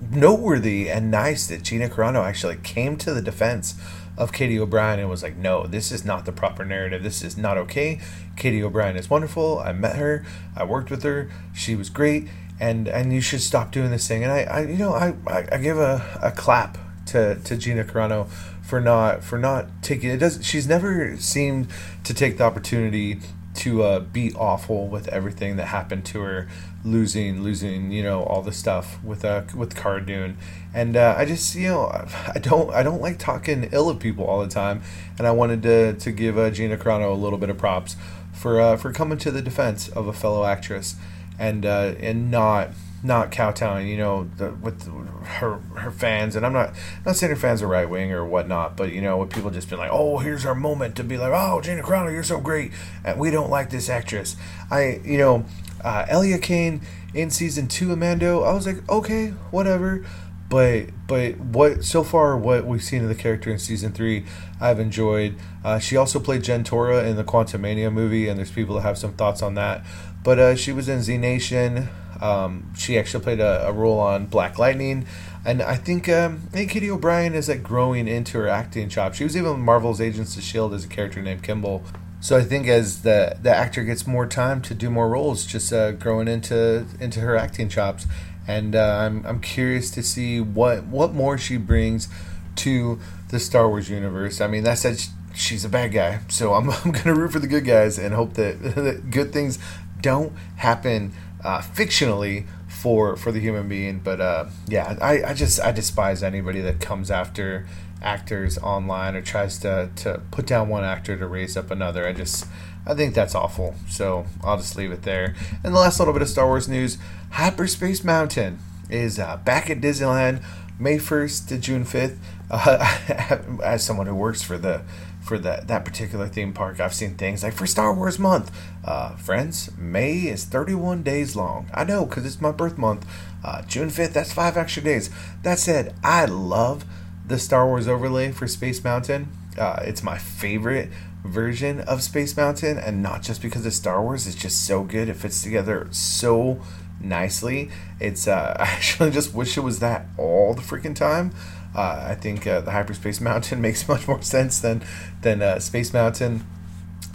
B: noteworthy and nice that Gina Carano actually came to the defense of Katy O'Brian and was like, no, this is not the proper narrative. This is not okay. Katy O'Brian is wonderful. I met her. I worked with her. She was great. And, and you should stop doing this thing. And I, I you know, I, I, I give a, a clap to, to Gina Carano for not for not taking it does she's never seemed to take the opportunity to uh, be awful with everything that happened to her, losing, losing, you know, all the stuff with uh, with Cara Dune, and uh, I just, you know, I don't, I don't like talking ill of people all the time, and I wanted to to give uh, Gina Carano a little bit of props for uh, for coming to the defense of a fellow actress, and uh, and not not kowtowing, you know, the, with her her fans, and I'm not not saying her fans are right wing or whatnot, but you know, with people just being like, oh, here's our moment to be like, oh, Gina Carano, you're so great, and we don't like this actress. I, you know, uh, Elia Kane in season two of Mando, I was like, okay, whatever. But but what so far what we've seen of the character in season three, I've enjoyed. Uh, she also played Jentorra in the Quantumania movie, and there's people that have some thoughts on that. But uh, she was in Z Nation. Um, she actually played a, a, role on Black Lightning, and I think um, I think Katy O'Brian is like growing into her acting chops. She was even Marvel's Agents of Shield as a character named Kimball. So I think as the the actor gets more time to do more roles, just uh, growing into into her acting chops, and uh, I'm I'm curious to see what what more she brings to the Star Wars universe. I mean, that said, she's a bad guy, so I'm I'm gonna root for the good guys and hope that, that good things don't happen uh, fictionally for for the human being. But uh, yeah, I, I just I despise anybody that comes after actors online or tries to to put down one actor to raise up another. I just I think that's awful. So I'll just leave it there. And the last little bit of Star Wars news: Hyperspace Mountain is uh, back at Disneyland May 1st to June 5th. Uh, as someone who works for the for that that particular theme park. I've seen things like for Star Wars month, uh, friends. May is 31 days long. I know because it's my birth month. Uh, June 5th, that's five extra days. That said, I love the Star Wars overlay for Space Mountain. Uh, it's my favorite version of Space Mountain, and not just because it's Star Wars. It's just so good. It fits together so nicely. It's uh, I actually just wish it was that all the freaking time. Uh, I think uh, the Hyperspace Mountain makes much more sense than than uh, Space Mountain,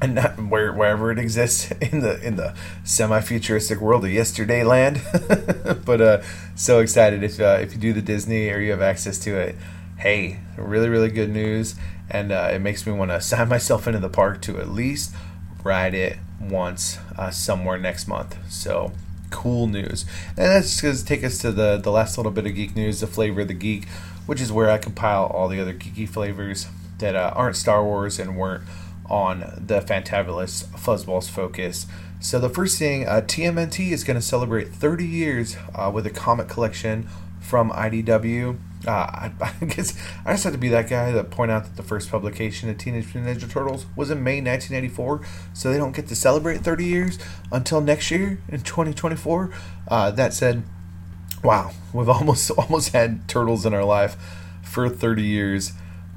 B: and not where wherever it exists in the in the semi futuristic world of Yesterday Land. but uh, so excited if uh, if you do the Disney or you have access to it. Hey, really really good news, and uh, it makes me want to sign myself into the park to at least ride it once somewhere next month. So cool news. And that's going to take us to the, the last little bit of geek news, the flavor of the geek which is where I compile all the other geeky flavors that uh, aren't Star Wars and weren't on the Fantabulous Fuzzballs focus. So the first thing, uh, TMNT is going to celebrate 30 years uh, with a comic collection from IDW. Uh, I, I, guess I just have to be that guy that point out that the first publication of Teenage Mutant Ninja Turtles was in May 1984, so they don't get to celebrate 30 years until next year in 2024. Uh, that said, wow, we've almost almost had turtles in our life for 30 years.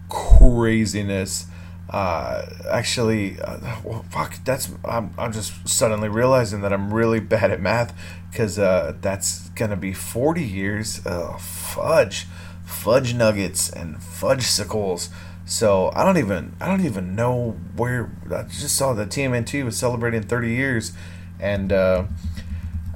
B: Craziness. Uh, actually, uh, well, fuck, that's I'm, I'm just suddenly realizing that I'm really bad at math because uh, that's gonna be 40 years. Oh, fudge, fudge nuggets and fudge sickles. So I don't even I don't even know where I just saw that TMNT was celebrating 30 years, and uh,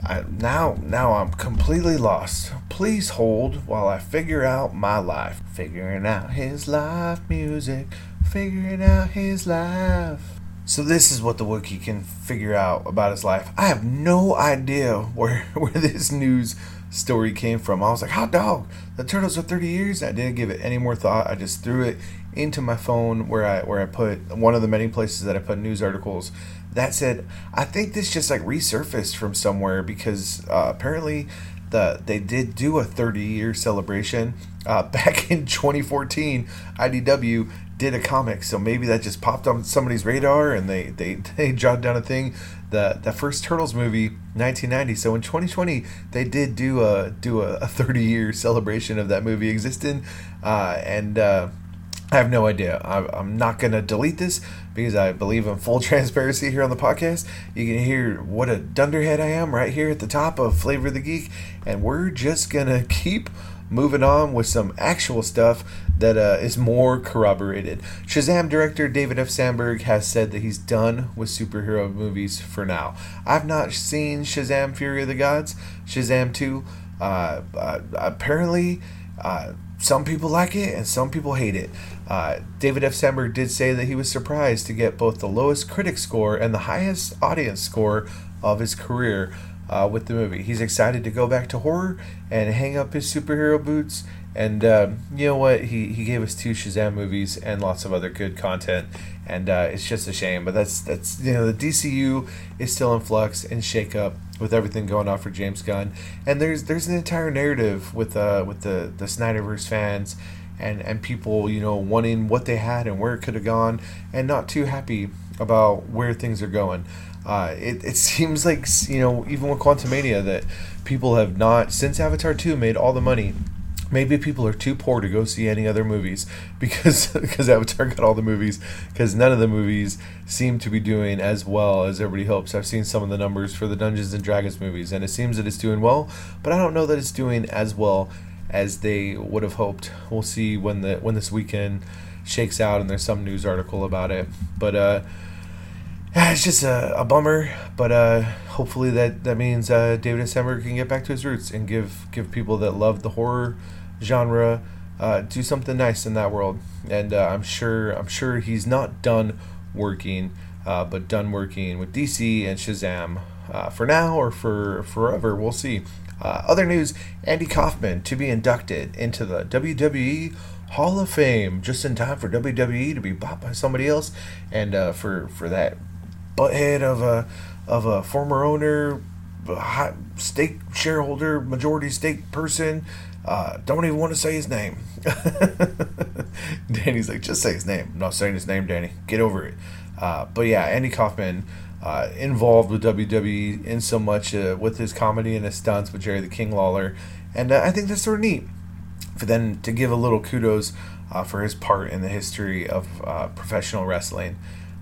B: I, now, now I'm completely lost. Please hold while I figure out my life. Figuring out his life music. Figuring out his life. So this is what the Wookiee can figure out about his life. I have no idea where where this news story came from. I was like, hot dog, the turtles are 30 years. I didn't give it any more thought. I just threw it into my phone where I where I put one of the many places that I put news articles that said, I think this just like resurfaced from somewhere because uh, apparently the they did do a 30 year celebration uh, back in 2014. IDW did a comic, so maybe that just popped on somebody's radar and they they they jotted down a thing. The the first Turtles movie, 1990. So in 2020, they did do a do a, a 30 year celebration of that movie existing, uh, and uh, I have no idea. I, am not going to delete this because I believe in full transparency here on the podcast. You can hear what a dunderhead I am right here at the top of Flavor of the Geek, and we're just going to keep moving on with some actual stuff that uh, is more corroborated. Shazam director David F. Sandberg has said that he's done with superhero movies for now. I've not seen Shazam Fury of the Gods, Shazam 2. Uh, uh, apparently, uh, some people like it and some people hate it. Uh, David F. Sandberg did say that he was surprised to get both the lowest critic score and the highest audience score of his career uh, with the movie. He's excited to go back to horror and hang up his superhero boots. And uh, you know what? He, he gave us two Shazam movies and lots of other good content, and uh, it's just a shame. But that's that's you know the DCU is still in flux and shake up with everything going on for James Gunn, and there's there's an entire narrative with uh with the the Snyderverse fans and and people you know wanting what they had and where it could have gone and not too happy about where things are going. Uh, it, it seems like you know even with Quantumania that people have not since Avatar two made all the money. Maybe people are too poor to go see any other movies because because Avatar got all the movies because none of the movies seem to be doing as well as everybody hopes. I've seen some of the numbers for the Dungeons and Dragons movies and it seems that it's doing well, but I don't know that it's doing as well as they would have hoped. We'll see when the when this weekend shakes out and there's some news article about it. But uh it's just a, a bummer, but uh, hopefully that that means uh, David Sandberg can get back to his roots and give give people that love the horror genre uh, do something nice in that world. And uh, I'm sure I'm sure he's not done working, uh, but done working with DC and Shazam uh, for now or for forever. We'll see. Other news: Andy Kaufman to be inducted into the WWE Hall of Fame just in time for WWE to be bought by somebody else, and uh, for for that butthead of a of a former owner, high stake shareholder, majority stake person. Uh, don't even want to say his name. Danny's like, just say his name. I'm not saying his name, Danny. Get over it. Uh, but yeah, Andy Kaufman uh, involved with WWE in so much uh, with his comedy and his stunts with Jerry the King Lawler, and uh, I think that's sort of neat for them to give a little kudos uh, for his part in the history of professional wrestling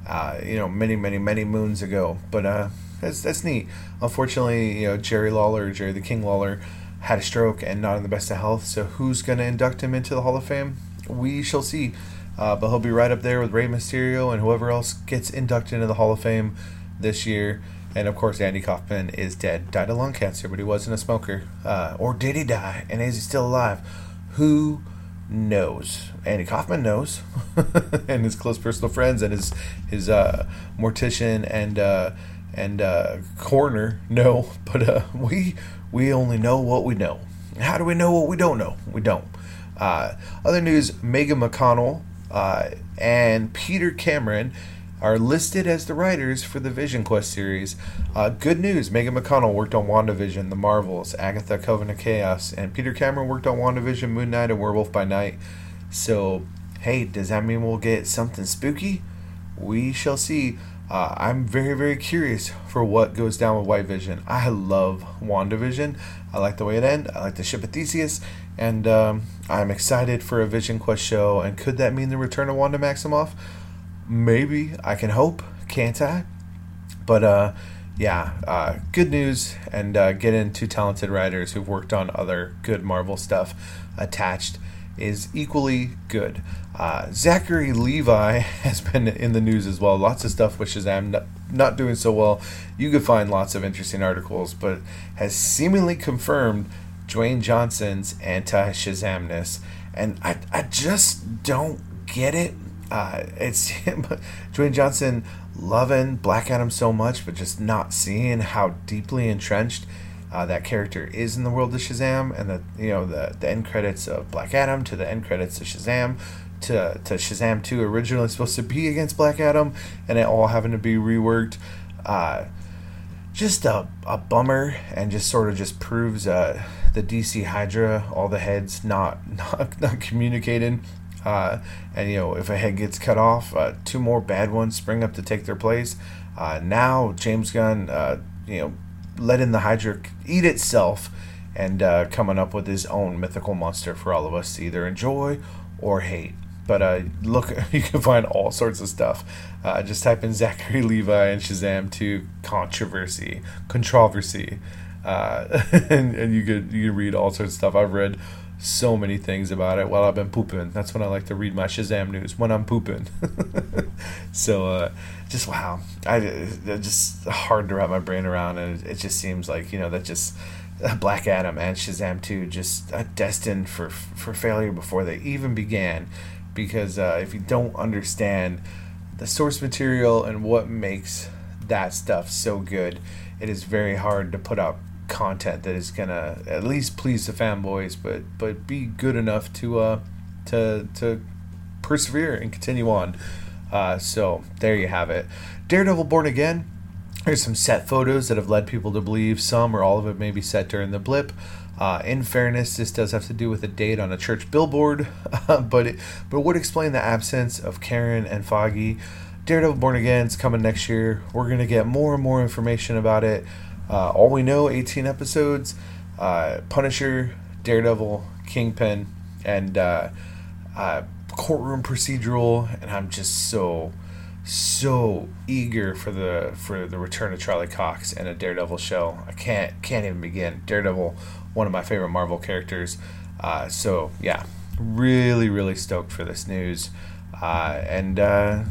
B: uh, you know, many, many, many moons ago. But uh, that's that's neat. Unfortunately, you know, Jerry Lawler, Jerry the King Lawler, had a stroke and not in the best of health. So who's going to induct him into the Hall of Fame? We shall see. Uh, but he'll be right up there with Rey Mysterio and whoever else gets inducted into the Hall of Fame this year. And of course, Andy Kaufman is dead. Died of lung cancer, but he wasn't a smoker. Uh, or did he die? And is he still alive? Who knows. Andy Kaufman knows, and his close personal friends and his his uh, mortician and uh, and uh, coroner know. But uh, we we only know what we know. How do we know what we don't know? We don't. Uh, other news: Megan McDonnell uh, and Peter Cameron are listed as the writers for the Vision Quest series. Uh, good news Megan McDonnell worked on WandaVision, The Marvels, Agatha Covenant of Chaos, and Peter Cameron worked on WandaVision, Moon Knight, and Werewolf by Night. So, hey, does that mean we'll get something spooky? We shall see. Uh, I'm very, very curious for what goes down with White Vision. I love WandaVision. I like the way it ends. I like the ship of Theseus. And um, I'm excited for a Vision Quest show. And could that mean the return of Wanda Maximoff? Maybe I can hope, can't I? But uh, yeah, uh, good news, and uh, get into talented writers who've worked on other good Marvel stuff attached is equally good. Uh, Zachary Levi has been in the news as well. Lots of stuff with Shazam not, not doing so well. You could find lots of interesting articles, but has seemingly confirmed Dwayne Johnson's anti Shazamness. And I, I just don't get it uh, it's Dwayne Johnson loving Black Adam so much, but just not seeing how deeply entrenched uh, that character is in the world of Shazam, and the you know the the end credits of Black Adam to the end credits of Shazam to to Shazam two originally supposed to be against Black Adam, and it all having to be reworked. Uh, just a, a bummer, and just sort of just proves uh, the DC Hydra, all the heads not not not communicating uh, and you know, if a head gets cut off, uh, two more bad ones spring up to take their place. Uh, now James Gunn, uh, you know, letting the Hydra eat itself and uh, coming up with his own mythical monster for all of us to either enjoy or hate. but uh, look, you can find all sorts of stuff. Just type in Zachary Levi and Shazam 2 controversy, controversy, and, and you could you can read all sorts of stuff. I've read so many things about it while I've been pooping. That's when I like to read my Shazam news when I'm pooping. so uh, just wow, I just hard to wrap my brain around, and it just seems like you know that just Black Adam and Shazam 2 just uh, destined for for failure before they even began, because uh, if you don't understand the source material and what makes that stuff so good, it is very hard to put out content that is gonna at least please the fanboys, but but be good enough to uh to to persevere and continue on. Uh, so there you have it. Daredevil Born Again. There's some set photos that have led people to believe some or all of it may be set during the blip. Uh, in fairness, this does have to do with a date on a church billboard, but it but would explain the absence of Karen and Foggy. Daredevil Born Again is coming next year. We're gonna get more and more information about it. Uh, all we know, 18 episodes. Uh, Punisher, Daredevil, Kingpin, and uh, uh, courtroom procedural, and I'm just so so eager for the for the return of Charlie Cox and a Daredevil show. I can't can't even begin. Daredevil, one of my favorite Marvel characters. Uh, so yeah, really really stoked for this news. Uh, and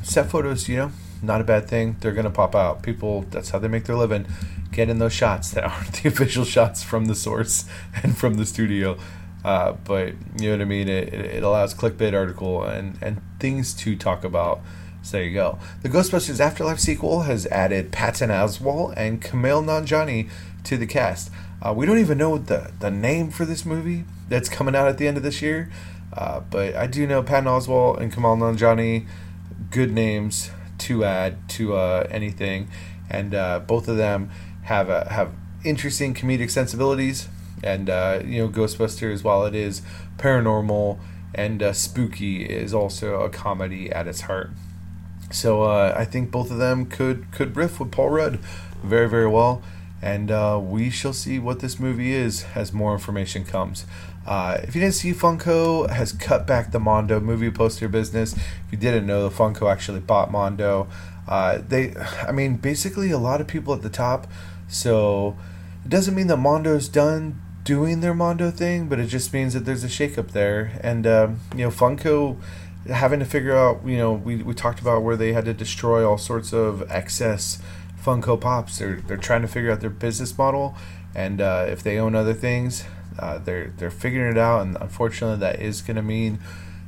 B: set photos, you know, not a bad thing. They're gonna pop out. People, that's how they make their living get in those shots that aren't the official shots from the source and from the studio. Uh, but you know what I mean. It, it allows clickbait article and and things to talk about. So there you go. The Ghostbusters Afterlife sequel has added Patton Oswalt and Kumail Nanjiani to the cast. Uh, we don't even know the the name for this movie that's coming out at the end of this year. Uh, but I do know Patton Oswalt and Kumail Nanjiani, good names to add to uh, anything, and uh, both of them have a, have interesting comedic sensibilities, and uh, you know Ghostbusters, while it is paranormal and uh, spooky, is also a comedy at its heart. So uh, I think both of them could could riff with Paul Rudd very very well, and uh, we shall see what this movie is as more information comes. Uh, if you didn't see, Funko has cut back the Mondo movie poster business. If you didn't know, Funko actually bought Mondo. Uh, they, I mean, basically a lot of people at the top so it doesn't mean that Mondo's done doing their Mondo thing, but it just means that there's a shakeup there. And, um, you know, Funko having to figure out, you know, we, we talked about where they had to destroy all sorts of excess Funko Pops. They're, they're trying to figure out their business model. And uh, if they own other things, uh, they're, they're figuring it out. And unfortunately, that is going to mean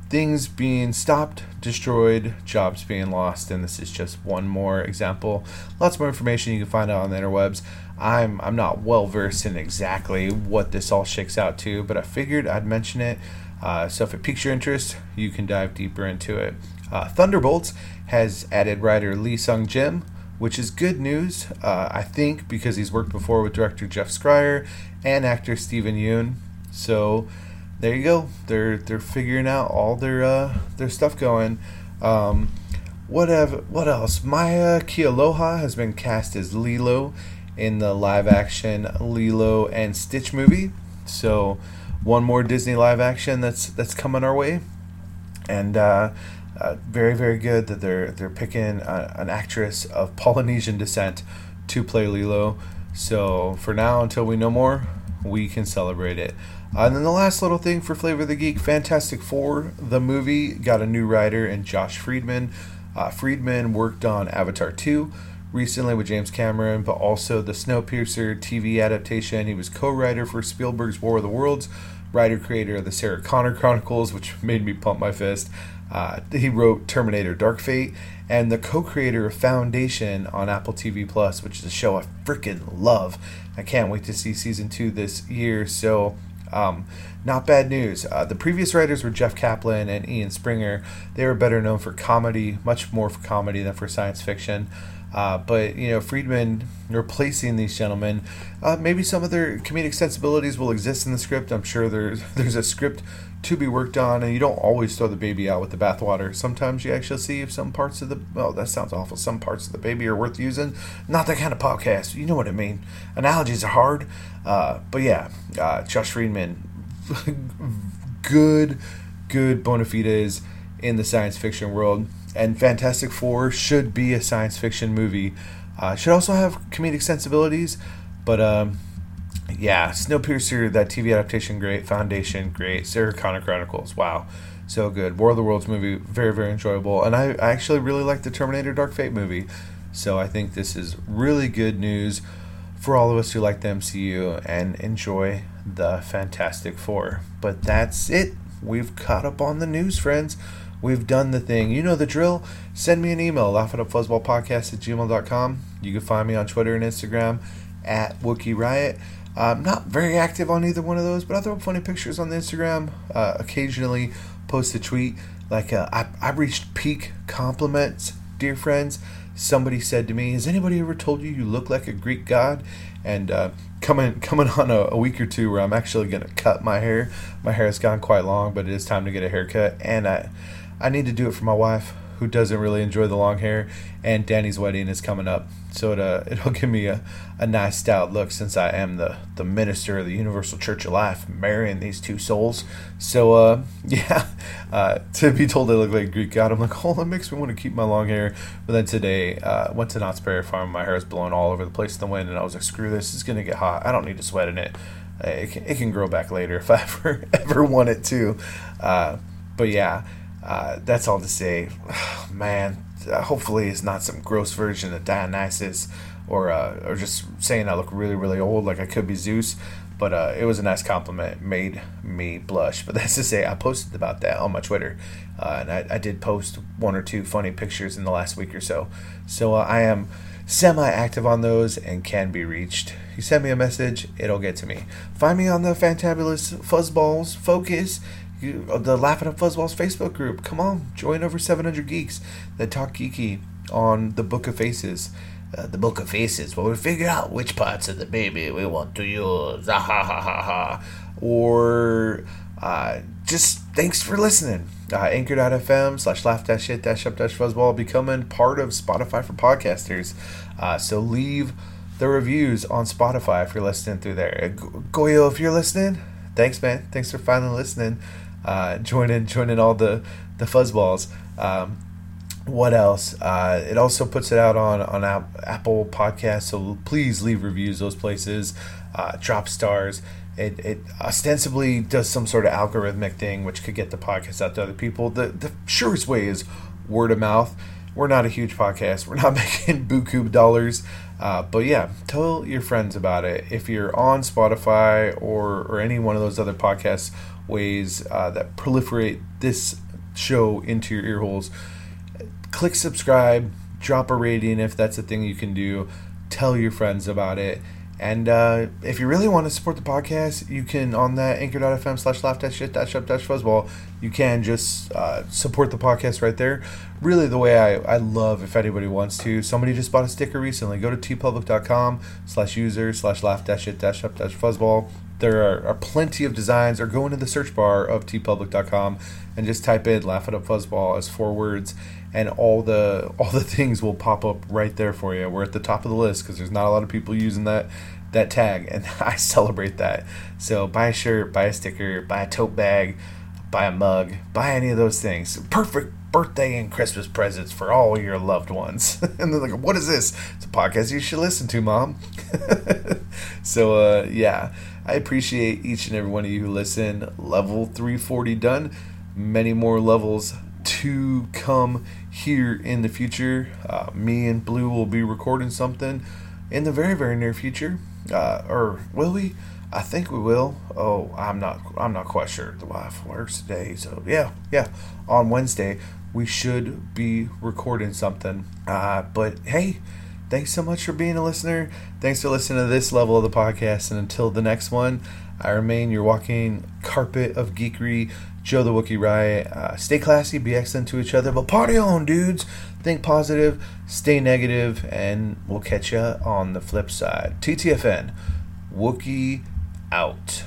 B: things being stopped, destroyed, jobs being lost, and this is just one more example. Lots more information you can find out on the interwebs. I'm I'm not well versed in exactly what this all shakes out to, but I figured I'd mention it. Uh, so if it piques your interest, you can dive deeper into it. Uh, Thunderbolts has added writer Lee Sung Jin, which is good news, uh, I think, because he's worked before with director Jeff Schreier and actor Steven Yeun. So there you go. They're they're figuring out all their uh, their stuff going. Um, what have what else? Maya Kealoha has been cast as Lilo in the live action Lilo and Stitch movie. So one more Disney live action that's that's coming our way, and uh, uh, very very good that they're they're picking a, an actress of Polynesian descent to play Lilo. So for now, until we know more, we can celebrate it. Uh, and then the last little thing for Flavor of the Geek Fantastic Four, the movie, got a new writer and Josh Friedman. Uh, Friedman worked on Avatar 2 recently with James Cameron, but also the Snowpiercer TV adaptation. He was co writer for Spielberg's War of the Worlds, writer creator of the Sarah Connor Chronicles, which made me pump my fist. Uh, he wrote Terminator Dark Fate and the co-creator of Foundation on Apple TV Plus, which is a show I freaking love. I can't wait to see season two this year. So um, not bad news. Uh, the previous writers were Jeff Kaplan and Ian Springer. They were better known for comedy, much more for comedy than for science fiction. Uh, but you know, Friedman replacing these gentlemen, uh, maybe some of their comedic sensibilities will exist in the script. I'm sure there's there's a script to be worked on, and you don't always throw the baby out with the bathwater. Sometimes you actually see if some parts of the oh that sounds awful. Some parts of the baby are worth using. Not that kind of podcast. You know what I mean. Analogies are hard, uh, but yeah, uh, Josh Friedman, good, good bona fides in the science fiction world. And Fantastic Four should be a science fiction movie. Uh, should also have comedic sensibilities, but um, yeah, Snowpiercer, that TV adaptation, great. Foundation, great. Sarah Connor Chronicles, wow, so good. War of the Worlds movie, very very enjoyable, and I, I actually really like the Terminator Dark Fate movie. So I think this is really good news for all of us who like the MCU and enjoy the Fantastic Four. But that's it. We've caught up on the news, friends. We've done the thing. You know the drill. Send me an email, laughingupfuzzballpodcast at gmail.com. You can find me on Twitter and Instagram at Wookie Riot. I'm not very active on either one of those, but I throw up funny pictures on the Instagram. Uh, occasionally post a tweet. Like, uh, I, I reached peak compliments, dear friends somebody said to me, "Has anybody ever told you you look like a Greek god?" And uh, coming coming on a, a, week or two where I'm actually going to cut my hair. My hair has gone quite long, but it is time to get a haircut, and I I need to do it for my wife who doesn't really enjoy the long hair, and Danny's wedding is coming up, so it, uh, it'll give me a, a nice styled look since I am the, the minister of the Universal Church of Life, marrying these two souls. So, uh, yeah, uh, to be told I look like a Greek god, I'm like, oh, that makes me want to keep my long hair. But then today, uh, went to Knott's Berry Farm, my hair is blowing all over the place in the wind, and I was like, screw this, it's going to get hot. I don't need to sweat in it. It can, it can grow back later if I ever, ever want it to. Uh, but yeah, uh, that's all to say. man, uh, hopefully it's not some gross version of Dionysus or uh, or just saying I look really really old like I could be Zeus. But uh, it was a nice compliment, made me blush. But that's to say, I posted about that on my Twitter, uh, and I, I, did post one or two funny pictures in the last week or so. So uh, I am semi-active on those and can be reached. You send me a message, it'll get to me. Find me on the Fantabulous Fuzzballs Focus the Laughing Up Fuzzballs Facebook group. Come on, join over 700 geeks that talk geeky on the Book of Faces. Uh, the Book of Faces, where we figure out which parts of the baby we want to use. Ah, ha ha ha ha. Or uh, just thanks for listening. Uh, anchor.fm slash laugh dash shit dash up dash fuzzball becoming part of Spotify for podcasters. Uh, so leave the reviews on Spotify if you're listening through there. Goyo, if you're listening, thanks, man. Thanks for finally listening uh, joining joining all the the fuzzballs. Um, what else? Uh, it also puts it out on on Apple Podcasts, so please leave reviews those places. Uh, drop stars. It, it ostensibly does some sort of algorithmic thing which could get the podcast out to other people. The the surest way is word of mouth. We're not a huge podcast. We're not making buku dollars. Uh, but yeah, tell your friends about it. If you're on Spotify or, or any one of those other podcasts ways uh, that proliferate this show into your ear holes. Click subscribe, drop a rating if that's a thing you can do. Tell your friends about it. And uh, if you really want to support the podcast, you can on that anchor.fm slash laugh dash shit dash up dash fuzzball, you can just uh, support the podcast right there. Really, the way I, I love if anybody wants to. Somebody just bought a sticker recently. Go to teepublic.com slash user slash laugh dash shit dash up dash fuzzball there are, are, plenty of designs, or go into the search bar of teepublic.com and just type in "laugh it up fuzzball" as four words, and all the all the things will pop up right there for you. We're at the top of the list because there's not a lot of people using that that tag, and I celebrate that. So buy a shirt, buy a sticker, buy a tote bag, buy a mug, buy any of those things. Perfect birthday and Christmas presents for all your loved ones. and they're like, "What is this? It's a podcast you should listen to, mom." so uh, yeah. I appreciate each and every one of you who listen. Level 340 done. Many more levels to come here in the future. Uh, me and Blue will be recording something in the very, very near future. Uh, or will we? I think we will. Oh, I'm not. I'm not quite sure. The wife works today, so yeah, yeah. On Wednesday, we should be recording something. Uh, but hey, thanks so much for being a listener. Thanks for listening to this level of the podcast. And until the next one, I remain your walking carpet of geekery, Joe the Wookie Riot. Uh, stay classy, be excellent to each other, but party on, dudes. Think positive, stay negative, and we'll catch you on the flip side. TTFN, Wookie out.